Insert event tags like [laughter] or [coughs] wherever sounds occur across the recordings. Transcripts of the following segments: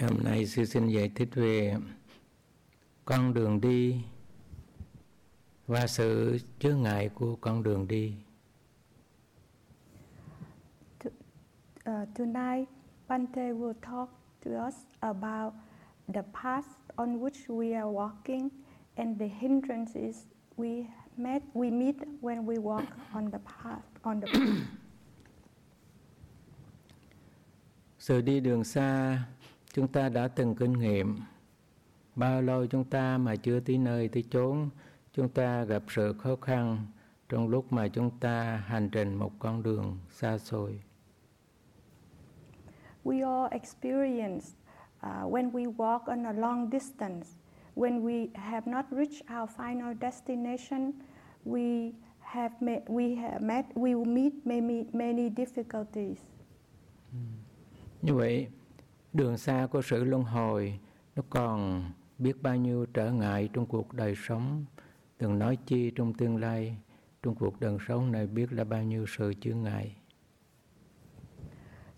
Hôm nay sư xin giải thích về con đường đi và sự chướng ngại của con đường đi. Uh, tonight, Bante will talk to us about the path on which we are walking and the hindrances we met we meet when we walk on the path on the path. Sự đi đường xa chúng ta đã từng kinh nghiệm. Bao lâu chúng ta mà chưa tới nơi tới chốn chúng ta gặp sự khó khăn trong lúc mà chúng ta hành trình một con đường xa xôi. We all experience uh, when we walk on a long distance when we have not reached our final destination we have met, we have met we will meet many many difficulties. Như vậy đường xa của sự luân hồi nó còn biết bao nhiêu trở ngại trong cuộc đời sống. Đừng nói chi trong tương lai trong cuộc đời sống này biết là bao nhiêu sự chướng ngại.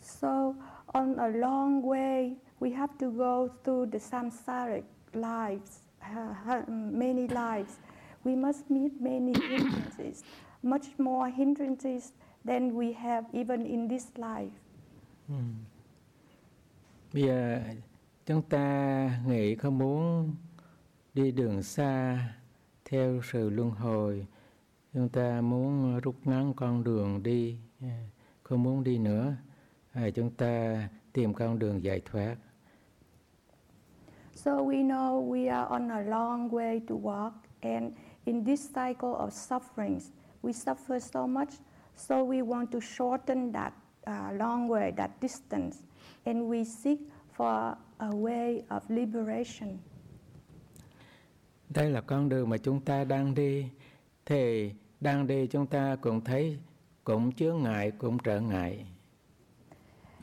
So on a long way we have to go through the samsaric lives [laughs] many lives. We must meet many hindrances much more hindrances than we have even in this life. Hmm. Bây giờ chúng ta nghĩ không muốn đi đường xa theo sự luân hồi. Chúng ta muốn rút ngắn con đường đi, không muốn đi nữa. À, chúng ta tìm con đường giải thoát. So we know we are on a long way to walk and in this cycle of sufferings we suffer so much so we want to shorten that uh, long way, that distance and we seek for a way of liberation. Đây là con đường mà chúng ta đang đi. Thì đang đi chúng ta cũng thấy cũng chướng ngại, cũng trở ngại.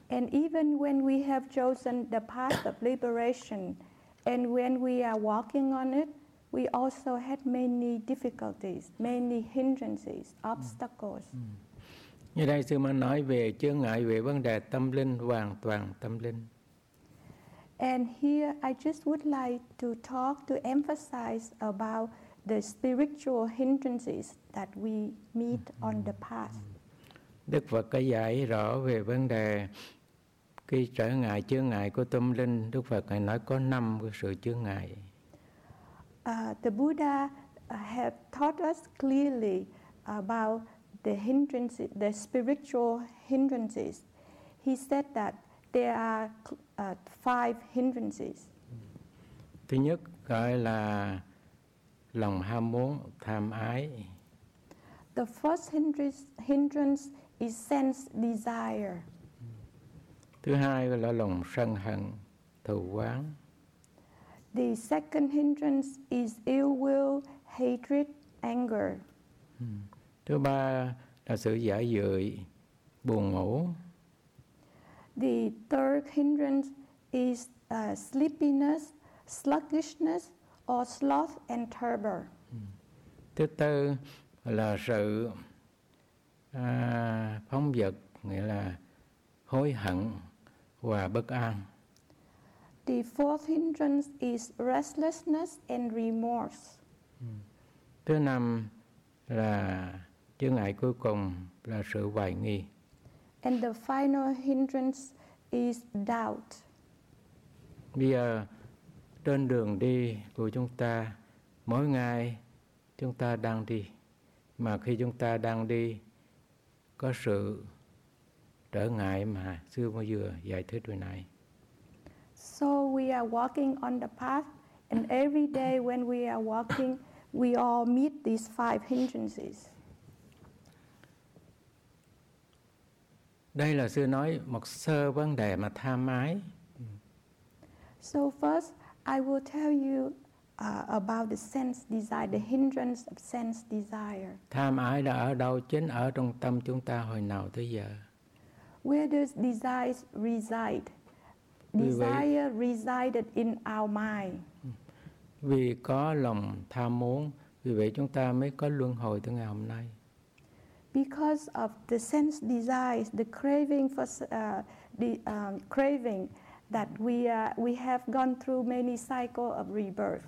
And even when we have chosen the path of liberation and when we are walking on it, we also had many difficulties, many hindrances, obstacles. Mm. Như đây sư mới nói về chướng ngại về vấn đề tâm linh hoàn toàn tâm linh. And here I just would like to talk to emphasize about the spiritual hindrances that we meet on the path. Đức Phật có giải rõ về vấn đề khi trở ngại chướng ngại của tâm linh. Đức Phật ngài nói có năm cái sự chướng ngại. Uh, the Buddha have taught us clearly about the hindrances, the spiritual hindrances. He said that there are uh, five hindrances. Thứ nhất gọi là lòng ham muốn, tham ái. The first hindrance, hindrance is sense desire. Thứ hai là lòng sân hận, thù oán. The second hindrance is ill will, hatred, anger. Thứ ba là sự giả dưỡi, buồn ngủ. The third hindrance is uh, sleepiness, sluggishness, or sloth and turber. Thứ tư là sự à, phóng vật, nghĩa là hối hận và bất an. The fourth hindrance is restlessness and remorse. Thứ năm là chướng ngại cuối cùng là sự hoài nghi. And the final hindrance is doubt. Bây giờ trên đường đi của chúng ta mỗi ngày chúng ta đang đi mà khi chúng ta đang đi có sự trở ngại mà sư mới vừa giải thích hồi nãy. So we are walking on the path and every day when we are walking we all meet these five hindrances. Đây là sư nói một sơ vấn đề mà tham ái. So first, I will tell you uh, about the sense desire, the hindrance of sense desire. Tham ái đã ở đâu? Chính ở trong tâm chúng ta hồi nào tới giờ. Where does desire reside? Desire resided in our mind. Vì có lòng tham muốn, vì vậy chúng ta mới có luân hồi tới ngày hôm nay. Because of the sense desires, the craving for uh, the um, craving, that we, uh, we have gone through many cycles of rebirth.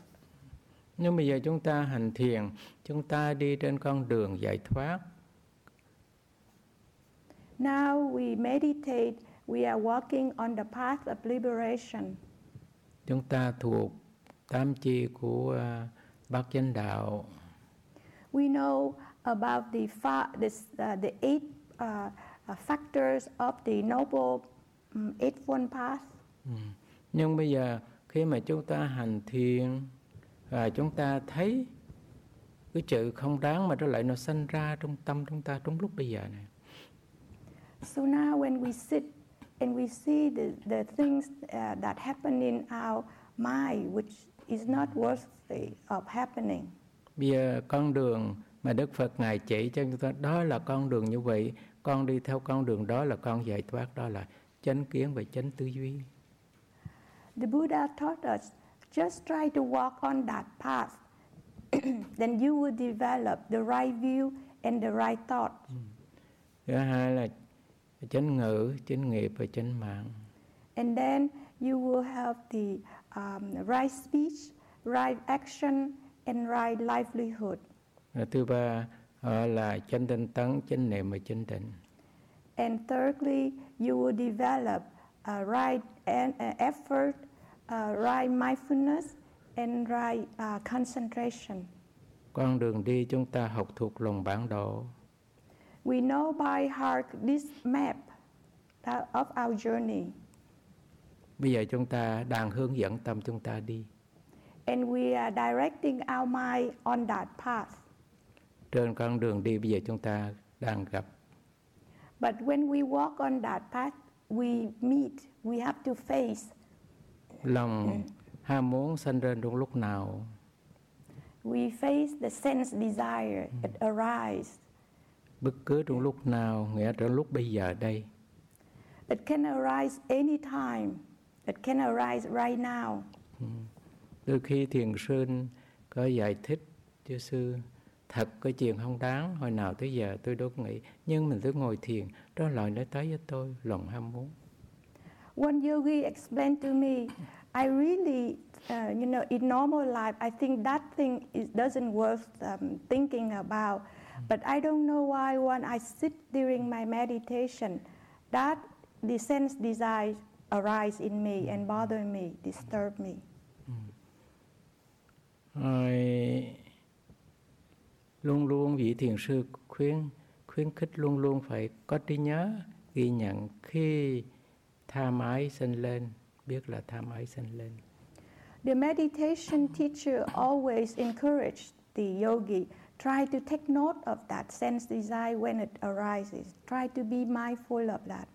Nhưng bây giờ chúng ta hành thiền, chúng ta đi trên con đường giải thoát. Now we meditate, we are walking on the path of liberation. Chúng ta thuộc tam chi của uh, bát chánh đạo. We know about the, fa- the, uh, the eight uh, uh, factors of the noble um, eightfold path. Ừ. Nhưng bây giờ khi mà chúng ta hành thiền và chúng ta thấy cái sự không đáng mà nó lại nó sanh ra trong tâm chúng ta trong lúc bây giờ này. So now when we sit and we see the, the things uh, that happen in our mind which is not worthy of happening. Bây giờ con đường mà Đức Phật Ngài chỉ cho chúng ta đó là con đường như vậy, con đi theo con đường đó là con giải thoát đó là chánh kiến và chánh tư duy. The Buddha taught us just try to walk on that path, [clears throat] then you will develop the right view and the right thought. Thứ hai là chánh ngữ, chánh nghiệp và chánh mạng. And then you will have the um, right speech, right action, and right livelihood. Thứ ba ờ, là chánh tinh tấn, chánh niệm và chánh định. And thirdly, you will develop a right uh, effort, uh, right mindfulness, and right uh, concentration. Con đường đi chúng ta học thuộc lòng bản đồ. We know by heart this map of our journey, Bây giờ chúng ta đang hướng dẫn tâm chúng ta đi. and we are directing our mind on that path. Trên con đường đi bây giờ chúng ta đang gặp But when we walk on that path, we meet, we have to face. lòng ham muốn sanh lên trong lúc nào. We face the sense desire that arise. Bất cứ trong lúc nào, nghĩa trong lúc bây giờ đây. It can arise anytime. It can arise right now. Đôi khi thiền sinh có giải thích cho sư thật cái chuyện không đáng hồi nào tới giờ tôi đâu có nghĩ nhưng mình cứ ngồi thiền đó là nó tới với tôi lòng ham muốn One yogi explained to me, I really, uh, you know, in normal life, I think that thing is, doesn't worth um, thinking about. But I don't know why when I sit during my meditation, that the sense desires arise in me and bother me, disturb me. rồi luôn luôn vị thiền sư khuyến khuyến khích luôn luôn phải có trí nhớ ghi nhận khi tham ái sinh lên biết là tham ái sinh lên The meditation teacher always encouraged the yogi try to take note of that sense desire when it arises. Try to be mindful of that.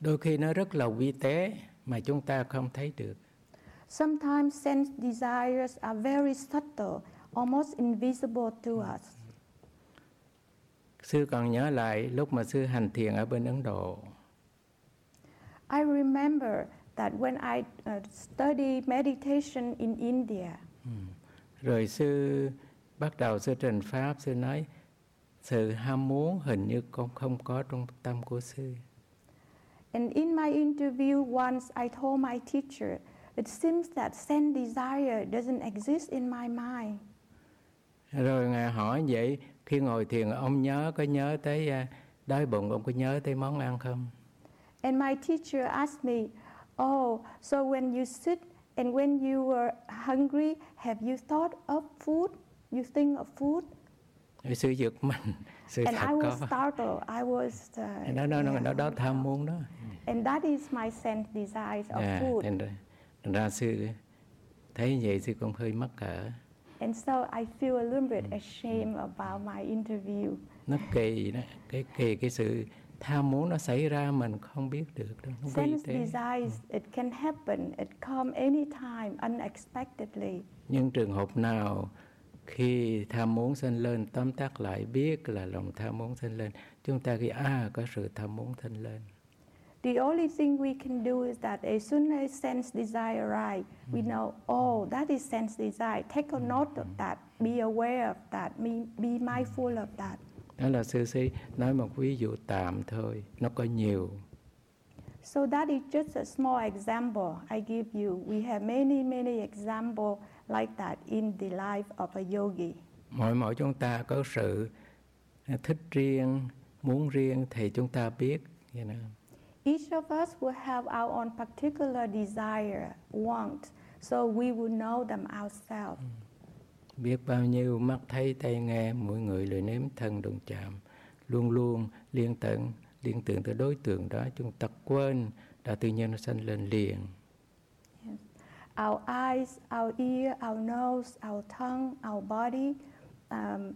đôi khi nó rất là vi tế mà chúng ta không thấy được Sometimes sense desires are very subtle, almost invisible to us. sư còn nhớ lại lúc mà sư hành thiền ở bên ấn độ. I remember that when I uh, study meditation in India, rồi sư bắt đầu sư trình pháp sư nói sự ham muốn hình như con không có trong tâm của sư. And in my interview once, I told my teacher, it seems that sense desire doesn't exist in my mind. Rồi ngài hỏi vậy khi ngồi thiền ông nhớ có nhớ tới à, đói bụng ông có nhớ tới món ăn không And my teacher asked me, Oh, so when you sit and when you were hungry, have you thought of food? You think of food? sư giật mình [laughs] sư And thật I was có startled. I was. Uh, đó đó yeah. đó, đó tham muốn đó And that is my sense desires of à, food. thành ra, thành ra sư thấy vậy sư cũng hơi mắc cỡ And so I feel a little bit ashamed about my interview. nó kỳ đó cái kỳ cái sự tham muốn nó xảy ra mình không biết được đâu nó Sense desires, it can happen. It come anytime, unexpectedly. nhưng trường hợp nào khi tham muốn sinh lên tóm tắt lại biết là lòng tham muốn sinh lên chúng ta ghi à có sự tham muốn sinh lên The only thing we can do is that as soon as sense desire arise, we know, oh, that is sense desire. Take a note of that. Be aware of that. Be, be mindful of that. đó là sư sĩ nói một ví dụ tạm thôi nó có nhiều So that is just a small example I give you. We have many, many examples like that in the life of a yogi. Mỗi mỗi chúng ta có sự thích riêng, muốn riêng thì chúng ta biết, you know. Each of us will have our own particular desire, want, so we will know them ourselves. Biết bao nhiêu mắt thấy tay nghe mỗi người lời nếm thân đụng chạm luôn luôn liên tưởng liên tưởng tới đối tượng đó chúng ta quên đã tự nhiên nó sanh lên liền. Yes. Our eyes, our ear, our nose, our tongue, our body, um,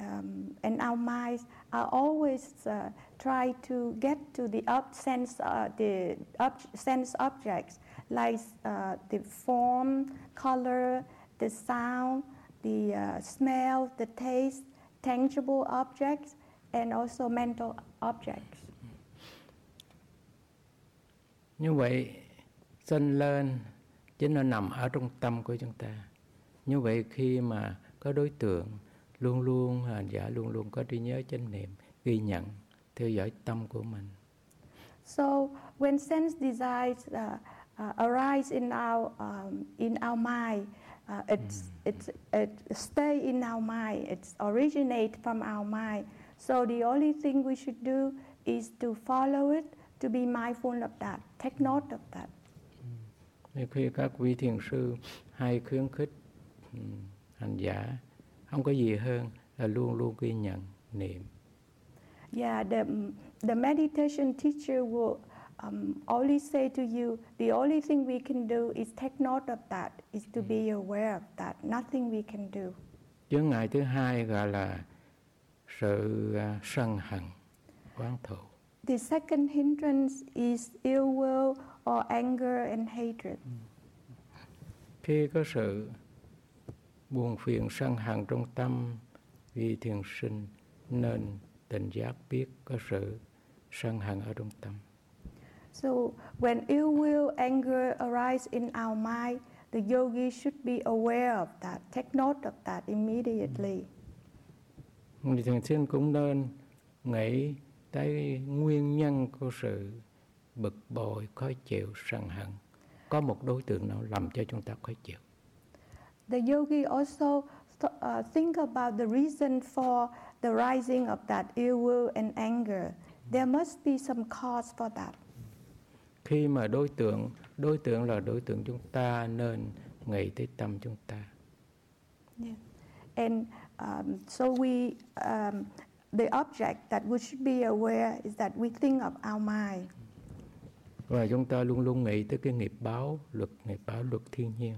um, and our minds are always uh, try to get to the up sense, uh, the up sense objects like uh, the form, color, the sound, the uh, smell, the taste, tangible objects, and also mental objects. Như vậy, sân lên chính nó nằm ở trong tâm của chúng ta. Như vậy khi mà có đối tượng luôn luôn hành giả luôn luôn có trí nhớ chánh niệm ghi nhận theo dõi tâm của mình So when sense desires uh, uh, arise in our um, in our mind, uh, it's it's it stay in our mind. It's originate from our mind. So the only thing we should do is to follow it, to be mindful of that, take note of that. Khi các vị thiền sư hay khuyến khích hành giả không có gì hơn là luôn luôn ghi nhận niệm Yeah, the, the meditation teacher will um, only say to you, the only thing we can do is take note of that, is to be aware of that. Nothing we can do. chướng ngại thứ hai gọi là sự uh, sân hận oán thù The second hindrance is ill will or anger and hatred. khi có sự buồn phiền sân hận trong tâm vì thiền sinh nên tỉnh giác biết có sự sân hận ở trong tâm So when ill will, anger arise in our mind, the yogi should be aware of that. Take note of that immediately. thì thiền sinh cũng nên nghĩ tới nguyên nhân của sự bực bội khó chịu sân hận có một đối tượng nào làm cho chúng ta khó chịu The yogi also uh, think about the reason for the rising of that ill will and anger. There must be some cause for that. khi mà đối tượng đối tượng là đối tượng chúng ta nên nghĩ tới tâm chúng ta Yeah. And um, so we, um, the object that we should be aware is that we think of our mind. và chúng ta luôn luôn nghĩ tới cái nghiệp báo luật nghiệp báo luật thiên nhiên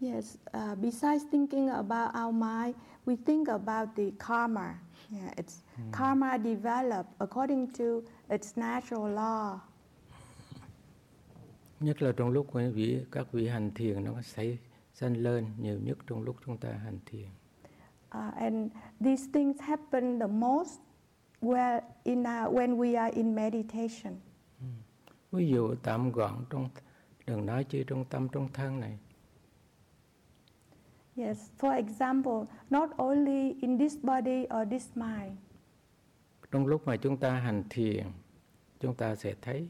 Yes, uh, besides thinking about our mind, we think about the karma. Yeah, it's karma developed according to its natural law. nhất là trong lúc quý vị các vị hành thiền nó xảy sanh lên nhiều nhất trong lúc chúng ta hành thiền Uh, and these things happen the most where in our, when we are in meditation. ví dụ tạm gọn trong đừng nói chi trong tâm trong thân này Yes, for example, not only in this body or this mind, trong lúc mà chúng ta hành thiền chúng ta sẽ thấy.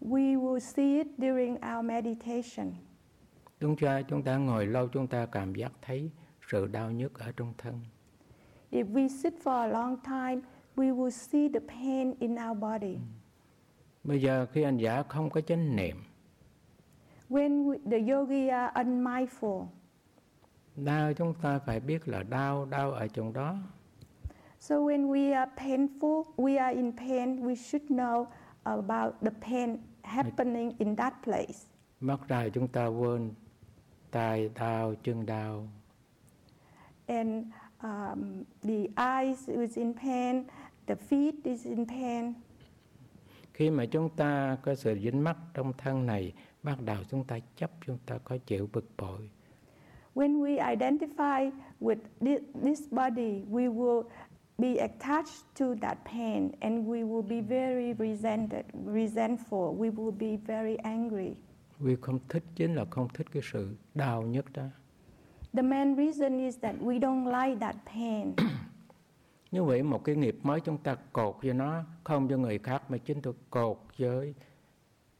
We will see it during our meditation. chúng ta chúng ta ngồi lâu chúng ta cảm giác thấy sự đau nhức ở trong thân. If we sit for a long time, we will see the pain in our body. bây giờ khi hành giả không có chánh niệm. When we, the yogi are unmindful, đau chúng ta phải biết là đau đau ở trong đó so when we are painful, we are in pain, we should know about the pain happening in that place. mắt ra chúng ta quên tay đau chân đau And um, the eyes is in pain, the feet is in pain. khi mà chúng ta có sự dính mắc trong thân này bắt đầu chúng ta chấp chúng ta có chịu bực bội When we identify with thi- this body, we will be attached to that pain and we will be very resented, resentful. We will be very angry. vì không thích chính là không thích cái sự đau nhất đó The main reason is that we don't like that pain. [clears throat] như vậy một cái nghiệp mới chúng ta cột cho nó không cho người khác mà chính tôi cột với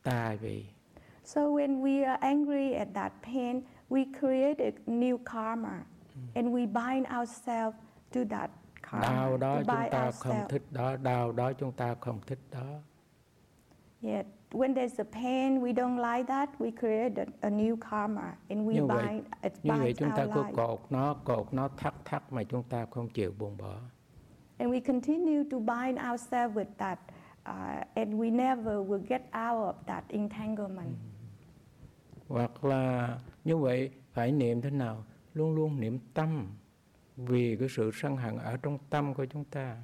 tại vì So when we are angry at that pain, we create a new karma and we bind ourselves to that karma. đau đó to chúng ta không thích đó đau đó chúng ta không thích đó. Yet when there's a pain we don't like that, we create a, a new karma and we Như vậy- bind it như vậy binds chúng ta cứ cột nó cột nó thắt thắt mà chúng ta không chịu buông bỏ. And we continue to bind ourselves with that uh, and we never will get out of that entanglement. Hoặc là như vậy phải niệm thế nào? Luôn luôn niệm tâm. Vì cái sự sân hận ở trong tâm của chúng ta.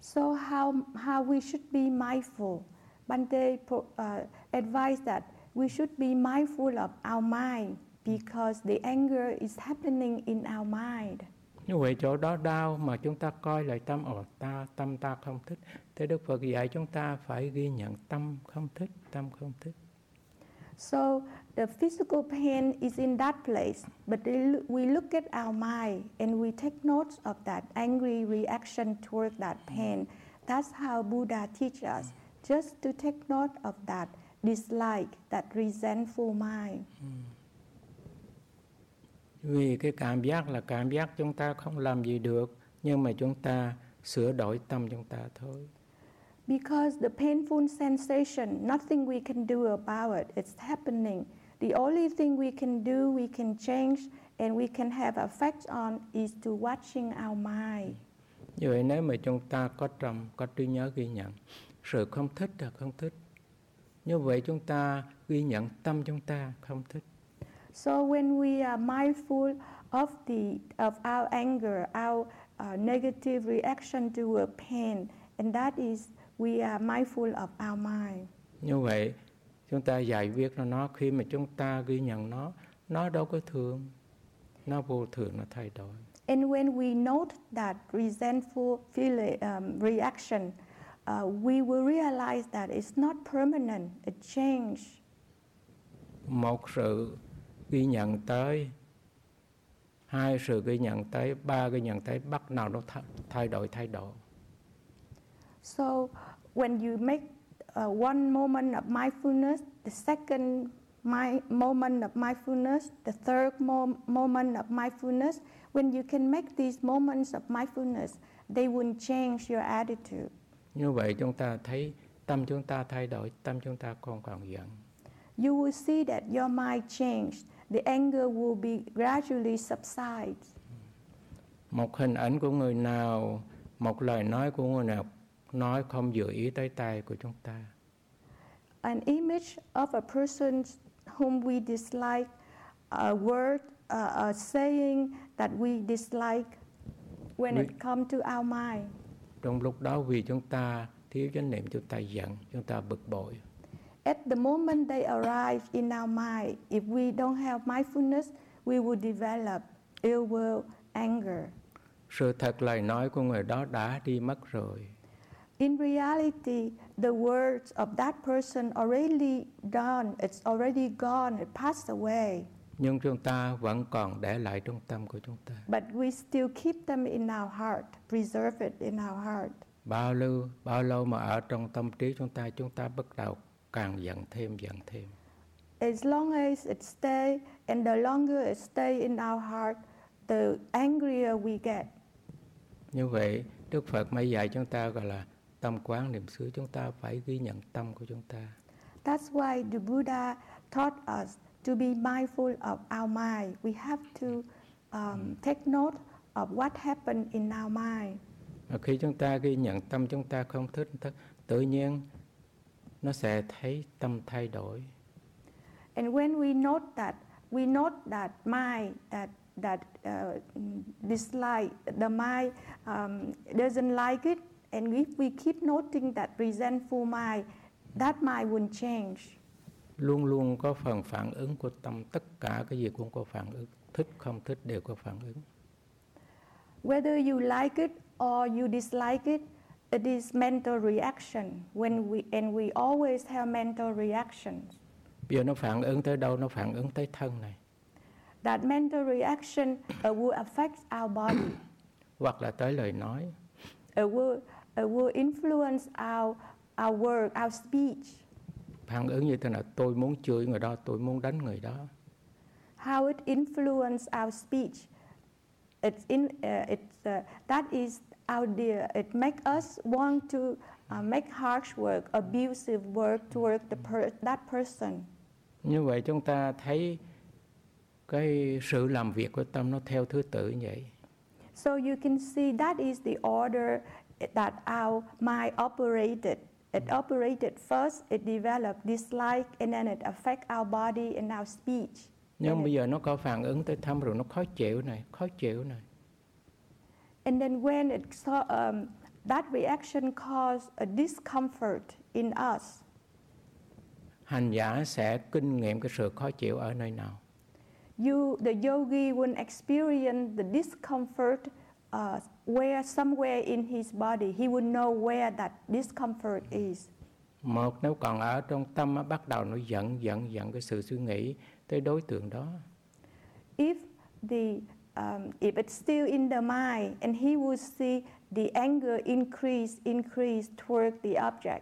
So how, how we should be mindful. Bante pro, uh, advised that we should be mindful of our mind because the anger is happening in our mind. như vậy chỗ đó đau mà chúng ta coi lại tâm ồ ta tâm ta không thích. Thế đức phật dạy chúng ta phải ghi nhận tâm không thích tâm không thích So the physical pain is in that place, but we look at our mind and we take notes of that angry reaction toward that pain. That's how Buddha teach us, just to take note of that dislike, that resentful mind. Hmm. vì cái cảm giác là cảm giác chúng ta không làm gì được nhưng mà chúng ta sửa đổi tâm chúng ta thôi Because the painful sensation, nothing we can do about it. It's happening. The only thing we can do, we can change, and we can have effect on is to watching our mind. như vậy nếu mà chúng ta có trầm có trí nhớ ghi nhận sự không thích là không thích như vậy chúng ta ghi nhận tâm chúng ta không thích So when we are mindful of the of our anger, our uh, negative reaction to a pain, and that is we are mindful of our mind. như vậy chúng ta giải quyết ra nó khi mà chúng ta ghi nhận nó nó đâu có thường nó vô thường nó thay đổi And when we note that resentful feeling, um, reaction, uh, we will realize that it's not permanent, it change. một sự ghi nhận tới hai sự ghi nhận tới ba ghi nhận tới bắt nào nó thay đổi thay đổi So when you make uh, one moment of mindfulness, the second mi- moment of mindfulness, the third mo- moment of mindfulness, when you can make these moments of mindfulness, they will change your attitude. như vậy chúng ta thấy tâm chúng ta thay đổi tâm chúng ta không còn giận You will see that your mind changed. The anger will be gradually subside. một hình ảnh của người nào một lời nói của người nào nói không dự ý tới tay của chúng ta An image of a person whom we dislike, a word, uh, a saying that we dislike, when We- it comes to our mind. trong lúc đó vì chúng ta thiếu chánh niệm chúng ta giận chúng ta bực bội At the moment they arrive in our mind, if we don't have mindfulness, we will develop ill will, anger. sự thật lời nói của người đó đã đi mất rồi In reality, the words of that person already done, it's already gone, it passed away. nhưng chúng ta vẫn còn để lại trong tâm của chúng ta But we still keep them in our heart, preserve it in our heart. bao lâu bao lâu mà ở trong tâm trí chúng ta chúng ta bắt đầu càng giận thêm giận thêm As long as it stay, and the longer it stay in our heart, the angrier we get. như vậy đức phật mới dạy chúng ta gọi là tâm quán niệm xứ chúng ta phải ghi nhận tâm của chúng ta That's why the Buddha taught us to be mindful of our mind. We have to um, take note of what happened in our mind. Và khi chúng ta ghi nhận tâm chúng ta không thích th- tự nhiên nó sẽ thấy tâm thay đổi And when we note that, we note that mind, that that uh, dislike, the mind um, doesn't like it, and if we keep noting that resentful mind, that mind will change. luôn luôn có phần phản ứng của tâm tất cả cái gì cũng có phản ứng thích không thích đều có phản ứng Whether you like it or you dislike it, it is mental reaction. When we and we always have mental reactions. bây giờ nó phản ứng tới đâu nó phản ứng tới thân này That mental reaction uh, will affect our body. hoặc là tới lời nói It will, it will influence our, our word, our speech. phản ứng như thế nào tôi muốn chửi người đó tôi muốn đánh người đó how it influences our speech. It's in, uh, it's, uh, that is our dear. It makes us want to uh, make harsh work, abusive work toward the per, that person. như vậy chúng ta thấy cái sự làm việc của tâm nó theo thứ tự như vậy So you can see that is the order that our mind operated. It operated first, it developed dislike, and then it affect our body and our speech. nhưng bây giờ nó có phản ứng tới tâm rồi nó khó chịu này khó chịu này And then when it saw, um, that reaction caused a discomfort in us, hành giả sẽ kinh nghiệm cái sự khó chịu ở nơi nào you, the yogi, will experience the discomfort uh, where somewhere in his body. He will know where that discomfort is. một nếu còn ở trong tâm bắt đầu nó giận giận giận cái sự suy nghĩ tới đối tượng đó If the um, if it's still in the mind, and he will see the anger increase, increase toward the object.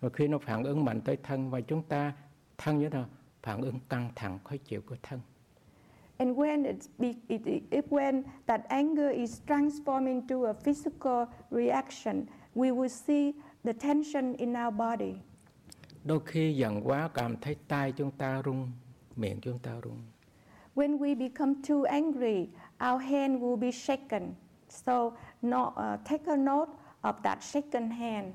và khi nó phản ứng mạnh tới thân và chúng ta thân như thế nào phản ứng căng thẳng khó chịu của thân And when it, it, if when that anger is transformed into a physical reaction, we will see the tension in our body. đôi khi giận quá cảm thấy tay chúng ta run miệng chúng ta run When we become too angry, our hand will be shaken. So, no, uh, take a note of that shaken hand.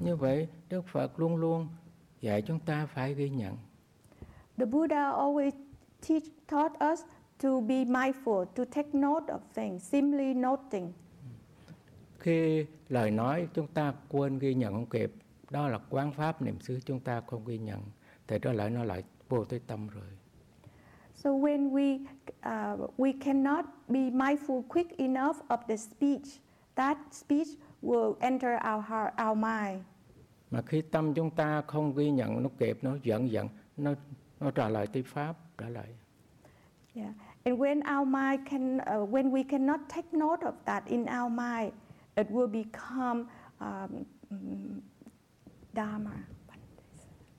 như vậy đức phật luôn luôn dạy chúng ta phải ghi nhận The Buddha always teach, taught us to be mindful, to take note of things, simply noting. khi lời nói chúng ta quên ghi nhận không kịp đó là quán pháp niệm xứ chúng ta không ghi nhận thì đó lại nó lại vô tới tâm rồi So when we uh, we cannot be mindful quick enough of the speech, that speech will enter our heart, our mind. mà khi tâm chúng ta không ghi nhận nó kịp nó giận giận nó nó trả lời tới pháp trả lời Yeah. And when our mind can, uh, when we cannot take note of that in our mind, it will become um, dharma.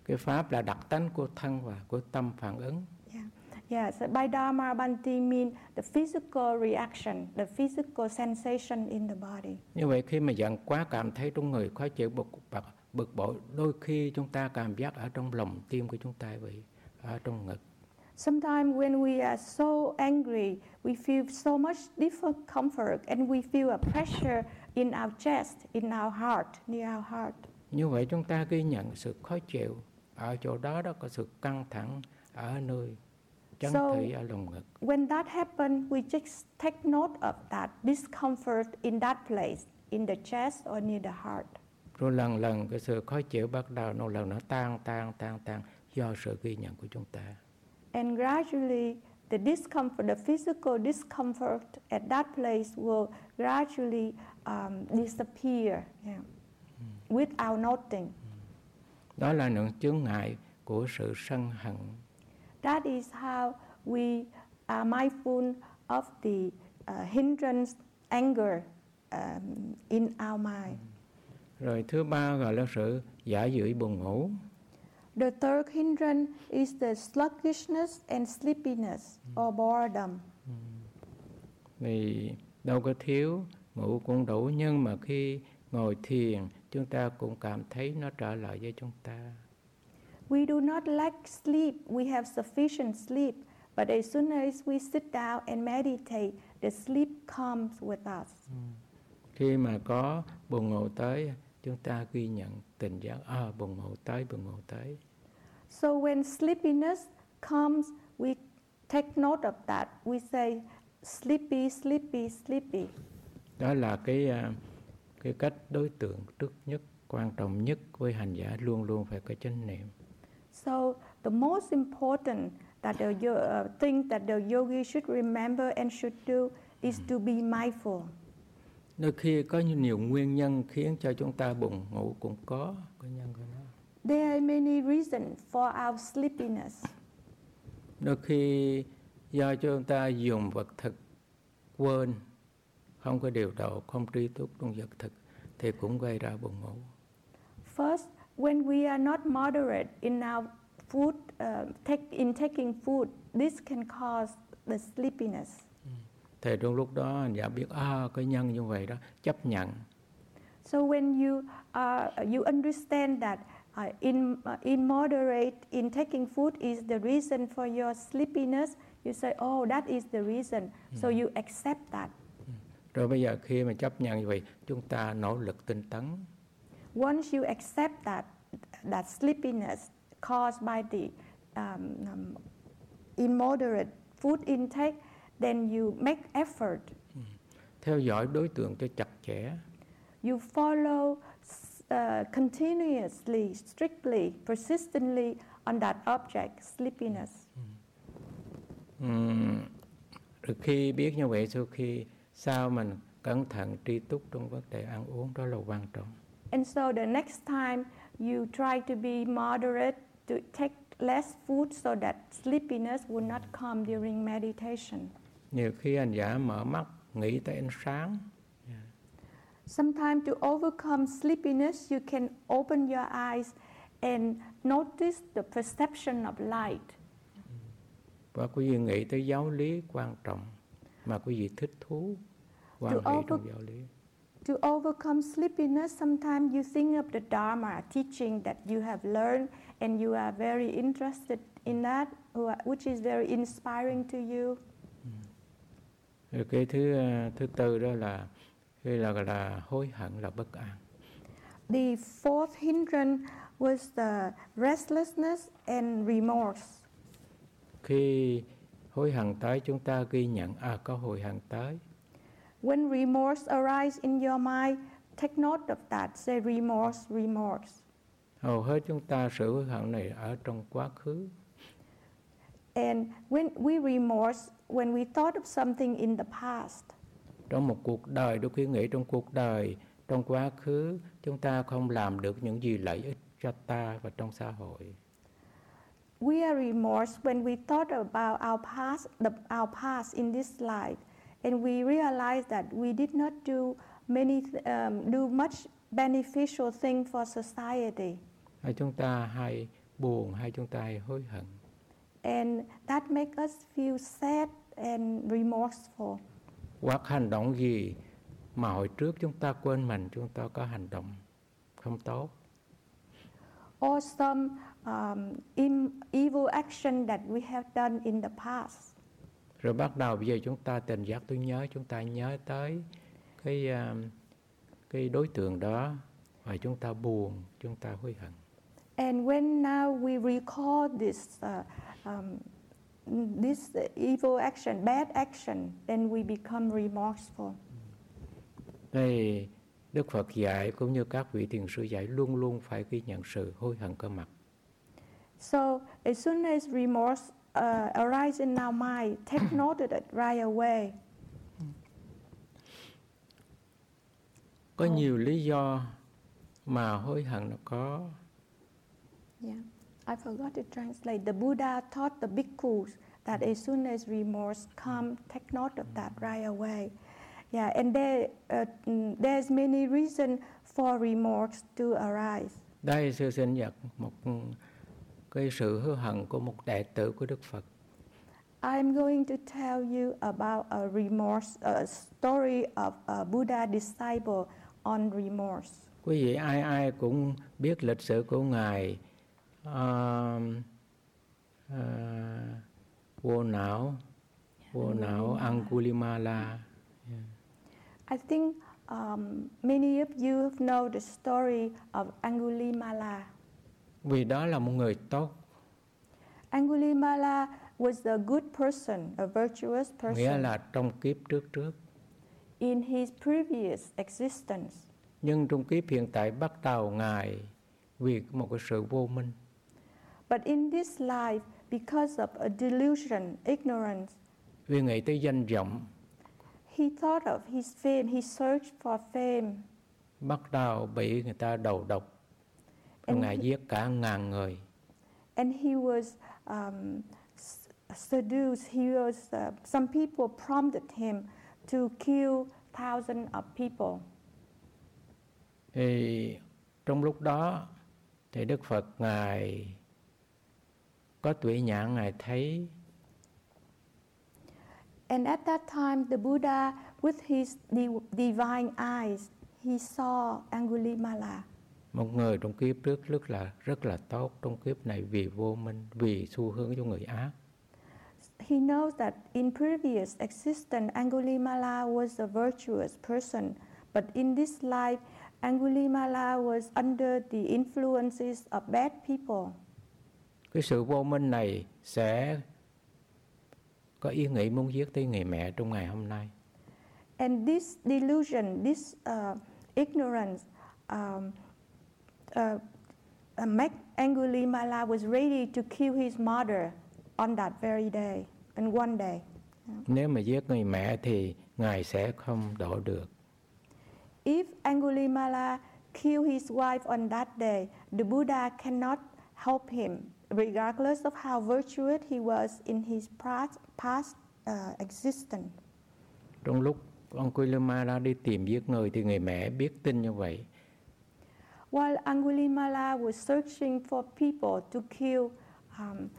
cái pháp là đặc tánh của thân và của tâm phản ứng Yeah. Yeah. So by dharma banti mean the physical reaction, the physical sensation in the body. như vậy khi mà giận quá cảm thấy trong người khó chịu bực bực, bực bội đôi khi chúng ta cảm giác ở trong lòng tim của chúng ta vậy ở trong ngực Sometimes when we are so angry, we feel so much discomfort and we feel a pressure in our chest, in our heart, near our heart. như vậy chúng ta ghi nhận sự khó chịu ở chỗ đó đó có sự căng thẳng ở nơi chấn So- thị ở lòng ngực When that happens, we just take note of that discomfort in that place, in the chest or near the heart. rồi lần lần cái sự khó chịu bắt đầu nó lần nó tan tan tan tan do sự ghi nhận của chúng ta And gradually, the discomfort, the physical discomfort at that place will gradually um, disappear yeah, without noting. đó là những chướng ngại của sự sân hận. That is how we are mindful of the uh, hindrance, anger um, in our mind. rồi thứ ba gọi là sự giả dưỡi buồn ngủ The third hindrance is the sluggishness and sleepiness or boredom. vì đâu có thiếu ngủ cũng đủ nhưng mà khi ngồi thiền chúng ta cũng cảm thấy nó trở lại với chúng ta. We do not lack sleep, we have sufficient sleep, but as soon as we sit down and meditate, the sleep comes with us. khi mà có buồn ngủ tới chúng ta ghi nhận tình giác à buồn ngủ tới buồn ngủ tới So when sleepiness comes, we take note of that. We say, sleepy, sleepy, sleepy. đó là cái à, cái cách đối tượng trước nhất quan trọng nhất với hành giả luôn luôn phải có chánh niệm So the most important that the uh, thing that the yogi should remember and should do is to be mindful. đôi khi có nhiều nguyên nhân khiến cho chúng ta buồn ngủ cũng có cái nhân của nó There are many reasons for our sleepiness. đôi khi do chúng ta dùng vật thực quên không có điều độ không tri túc trong vật thực thì cũng gây ra buồn ngủ First, when we are not moderate in our food, uh, take, in taking food, this can cause the sleepiness. thì trong lúc đó giả biết à cái nhân như vậy đó chấp nhận So when you uh, you understand that uh, in uh, immoderate in taking food is the reason for your sleepiness, you say, oh, that is the reason. So you accept that. rồi bây giờ khi mà chấp nhận như vậy chúng ta nỗ lực tinh tấn Once you accept that that sleepiness caused by the um, um, immoderate food intake, then you make effort. theo dõi đối tượng cho chặt chẽ You follow uh, continuously, strictly, persistently on that object, sleepiness. Rồi khi biết như vậy sau khi sau mình cẩn thận tri túc trong vấn đề ăn uống đó là quan trọng And so the next time you try to be moderate, to take less food so that sleepiness will not come during meditation. nhiều khi anh giả mở mắt nghĩ tới ánh sáng Sometimes to overcome sleepiness, you can open your eyes and notice the perception of light. và quý vị nghĩ tới giáo lý quan trọng mà quý vị thích thú quan To hệ over- trong giáo lý To overcome sleepiness, sometimes you think of the Dharma teaching that you have learned and you are very interested in that, which is very inspiring to you. rồi cái thứ ờ, thứ tư đó là cái là là hối hận là bất an The fourth hindrance was the restlessness and remorse. khi hối hận tới chúng ta ghi nhận à có hối hận tới When remorse arises in your mind, take note of that. Say remorse, remorse. hầu hết chúng ta sự hối hận này ở trong quá khứ And when we remorse, when we thought of something in the past, trong một cuộc đời đôi khi nghĩ trong cuộc đời trong quá khứ chúng ta không làm được những gì lợi ích cho ta và trong xã hội. We are remorse when we thought about our past, the, our past in this life, and we realize that we did not do many, um, do much beneficial thing for society, hay chúng ta hay buồn hay chúng ta hay hối hận. And that make us feel sad and remorseful. Hoặc hành động gì mà hồi trước chúng ta quên mình chúng ta có hành động không tốt or some um, evil action that we have done in the past. rồi bắt đầu bây giờ chúng ta tình giác tôi nhớ chúng ta nhớ tới cái à, cái đối tượng đó và chúng ta buồn chúng ta hối hận And when now we recall this, uh, um, this evil action, bad action, then we become remorseful. Thì Đức Phật dạy cũng như các vị thiền sư dạy luôn luôn phải ghi nhận sự hối hận có mặt. So as soon as remorse uh, arises in our mind, take [coughs] note of it right away. Có Ồ. nhiều lý do mà hối hận nó có. Yeah, I forgot to translate. The Buddha taught the bhikkhus that as soon as remorse come, take note of that right away. Yeah, and there, uh, mm, there's many reasons for remorse to arise. Đây sư xin nhật một cái sự hối hận của một đệ tử của Đức Phật. I'm going to tell you about a remorse, a story of a Buddha disciple on remorse. Quý vị ai ai cũng biết lịch sử của Ngài uh, uh, vô não, vô não Angulimala. I think um, many of you know the story of Angulimala. Vì đó là một người tốt, Angulimala was a good person, a virtuous nghĩa person là trong kiếp trước trước. in his previous existence. Nhưng trong kiếp hiện tại bắt đầu Ngài vì một cái sự vô minh, But in this life, because of a delusion, ignorance, vì nghĩ tới danh vọng, he thought of his fame, he searched for fame, bắt đầu bị người ta đầu độc. And Ngài he- giết cả ngàn người. and he was um, seduced. He was, uh, some people prompted him to kill thousands of people. Thì trong lúc đó thì Đức Phật ngài có tuổi nhãn ngài thấy And at that time, the Buddha, with his di- divine eyes, he saw Angulimala. một người trong kiếp trước rất là rất là tốt trong kiếp này vì vô minh vì xu hướng cho người ác He knows that in previous existence, Angulimala was a virtuous person, but in this life, Angulimala was under the influences of bad people. Cái sự vô minh này sẽ có ý nghĩ muốn giết tới người mẹ trong ngày hôm nay. And this delusion, this uh, ignorance, um, uh, uh, make Angulimala was ready to kill his mother on that very day, and one day. nếu mà giết người mẹ thì ngài sẽ không độ được. If Angulimala killed his wife on that day, the Buddha cannot help him, regardless of how virtuous he was in his past, past uh, existence. trong lúc ông Kuilamala đi tìm giết người thì người mẹ biết tin như vậy While Angulimala was searching for people to kill, um,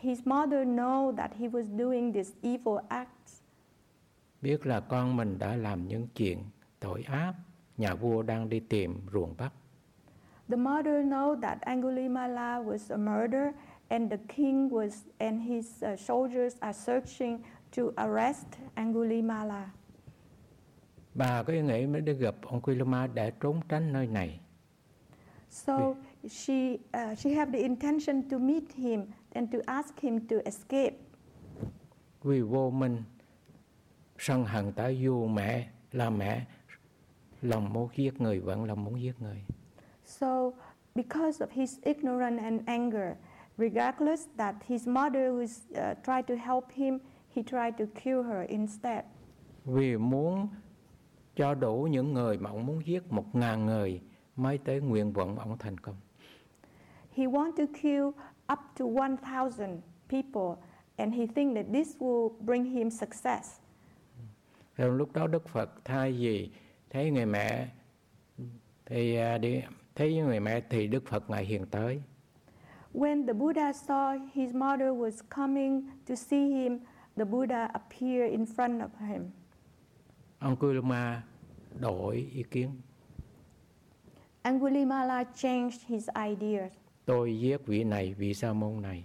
his mother knew that he was doing these evil acts. biết là con mình đã làm những chuyện tội ác nhà vua đang đi tìm ruộng bắc The mother knew that Angulimala was a murderer, and the king was and his uh, soldiers are searching to arrest Angulimala. bà có ý nghĩ mới đi gặp ông Kuilama để trốn tránh nơi này So she uh, she had the intention to meet him and to ask him to escape. vì vô minh sân hận tại dù mẹ là mẹ lòng muốn giết người vẫn lòng muốn giết người So because of his ignorance and anger, regardless that his mother was uh, tried to help him, he tried to kill her instead. vì muốn cho đủ những người mà ông muốn giết một ngàn người mới tới nguyện vọng ông thành công He wanted to kill up to 1,000 people, and he think that this will bring him success. Rồi lúc đó Đức Phật thay vì thấy người mẹ thì à, đi thấy người mẹ thì Đức Phật ngài hiện tới When the Buddha saw his mother was coming to see him, the Buddha appeared in front of him. ông Kulama đổi ý kiến Angulimala changed his ideas. tôi giết vị này vị sa môn này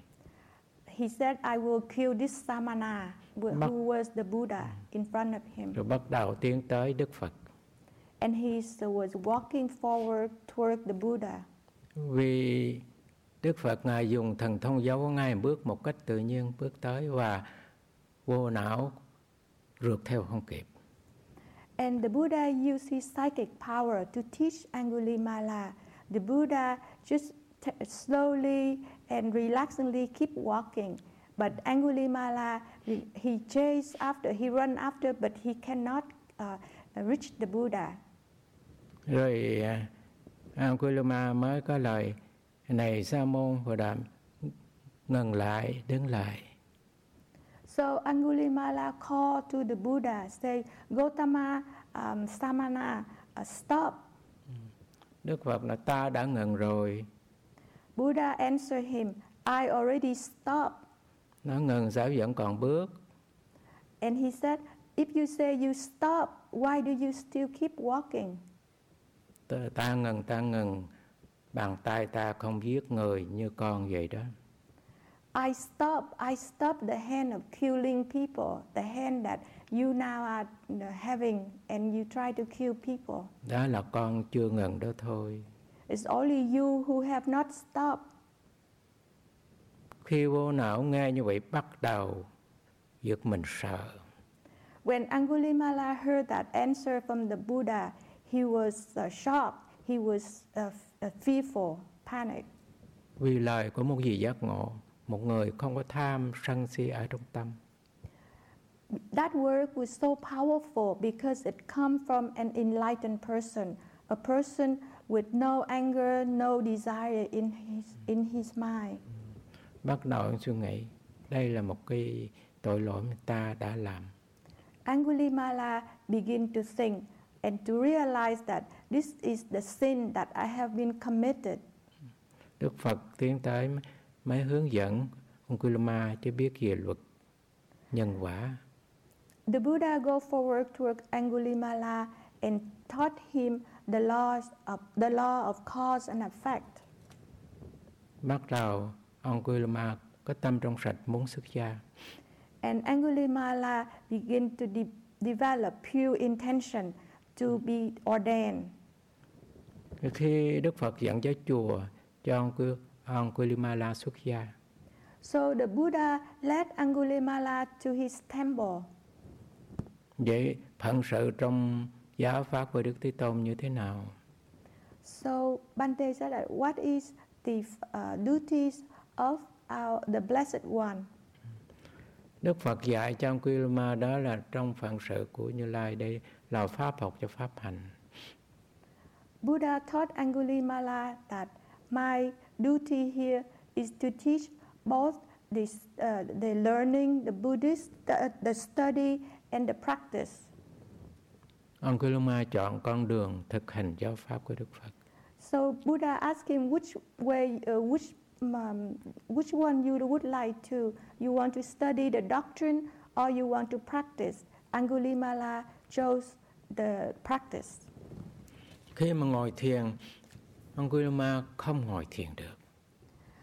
He said, I will kill this Samana, who was the Buddha, in front of him. rồi bắt đầu tiến tới Đức Phật And he was walking forward toward the Buddha. vì Đức Phật ngài dùng thần thông dấu ngay bước một cách tự nhiên bước tới và vô não rượt theo không kịp And the Buddha used his psychic power to teach Angulimala. The Buddha just slowly and relaxingly keep walking. But Angulimala, he he chased after, he run after, but he cannot uh, reach the Buddha. Rồi à, Ankulama mới có lời này sa môn Phật đàm ngừng lại đứng lại So Angulimala called to the Buddha, say, Gotama um, Samana, uh, stop. Đức Phật là ta đã ngừng rồi Buddha answered him, I already stopped. nó ngừng sao vẫn còn bước And he said, If you say you stop, why do you still keep walking? Ta, ngừng ta ngừng bàn tay ta không giết người như con vậy đó I stop, I stop the hand of killing people, the hand that you now are having, and you try to kill people. đó là con chưa ngừng đó thôi It's only you who have not stopped. khi vô não nghe như vậy bắt đầu giật mình sợ When Angulimala heard that answer from the Buddha, he was uh, shocked, he was uh, uh, fearful, panic. vì lời của một vị giác ngộ một người không có tham sân si ở trong tâm That word was so powerful because it comes from an enlightened person, a person with no anger, no desire in his, in his mind. bắt đầu suy nghĩ đây là một cái tội lỗi mà ta đã làm Angulimala began to think and to realize that this is the sin that I have been committed. Đức Phật tiến tới mới hướng dẫn Angulimala cho biết về luật nhân quả. The Buddha go forward toward Angulimala and taught him the laws of the law of cause and effect. Bắt đầu Angulimala có tâm trong sạch muốn xuất gia. And Angulimala began to de- develop pure intention to be ordained. Khi Đức Phật dẫn tới chùa cho Angulimala xuất gia, So the Buddha led Angulimala to his temple. vậy phận sự trong giáo pháp của Đức Thế Tôn như thế nào? So Bante said that what is the uh, duties of our, the Blessed One? Đức Phật dạy cho Angulimala đó là trong phận sự của Như Lai đây là pháp học cho pháp hành. Buddha taught Angulimala that my duty here is to teach both the, uh, the learning, the Buddhist, the, the study, and the practice. Angulimala chọn con đường thực hành giáo pháp của Đức Phật. So Buddha asked him which way, uh, which um, which one you would like to. You want to study the doctrine or you want to practice. Angulimala chose the practice. Khi mà ngồi thiền, Angulimala không ngồi thiền được.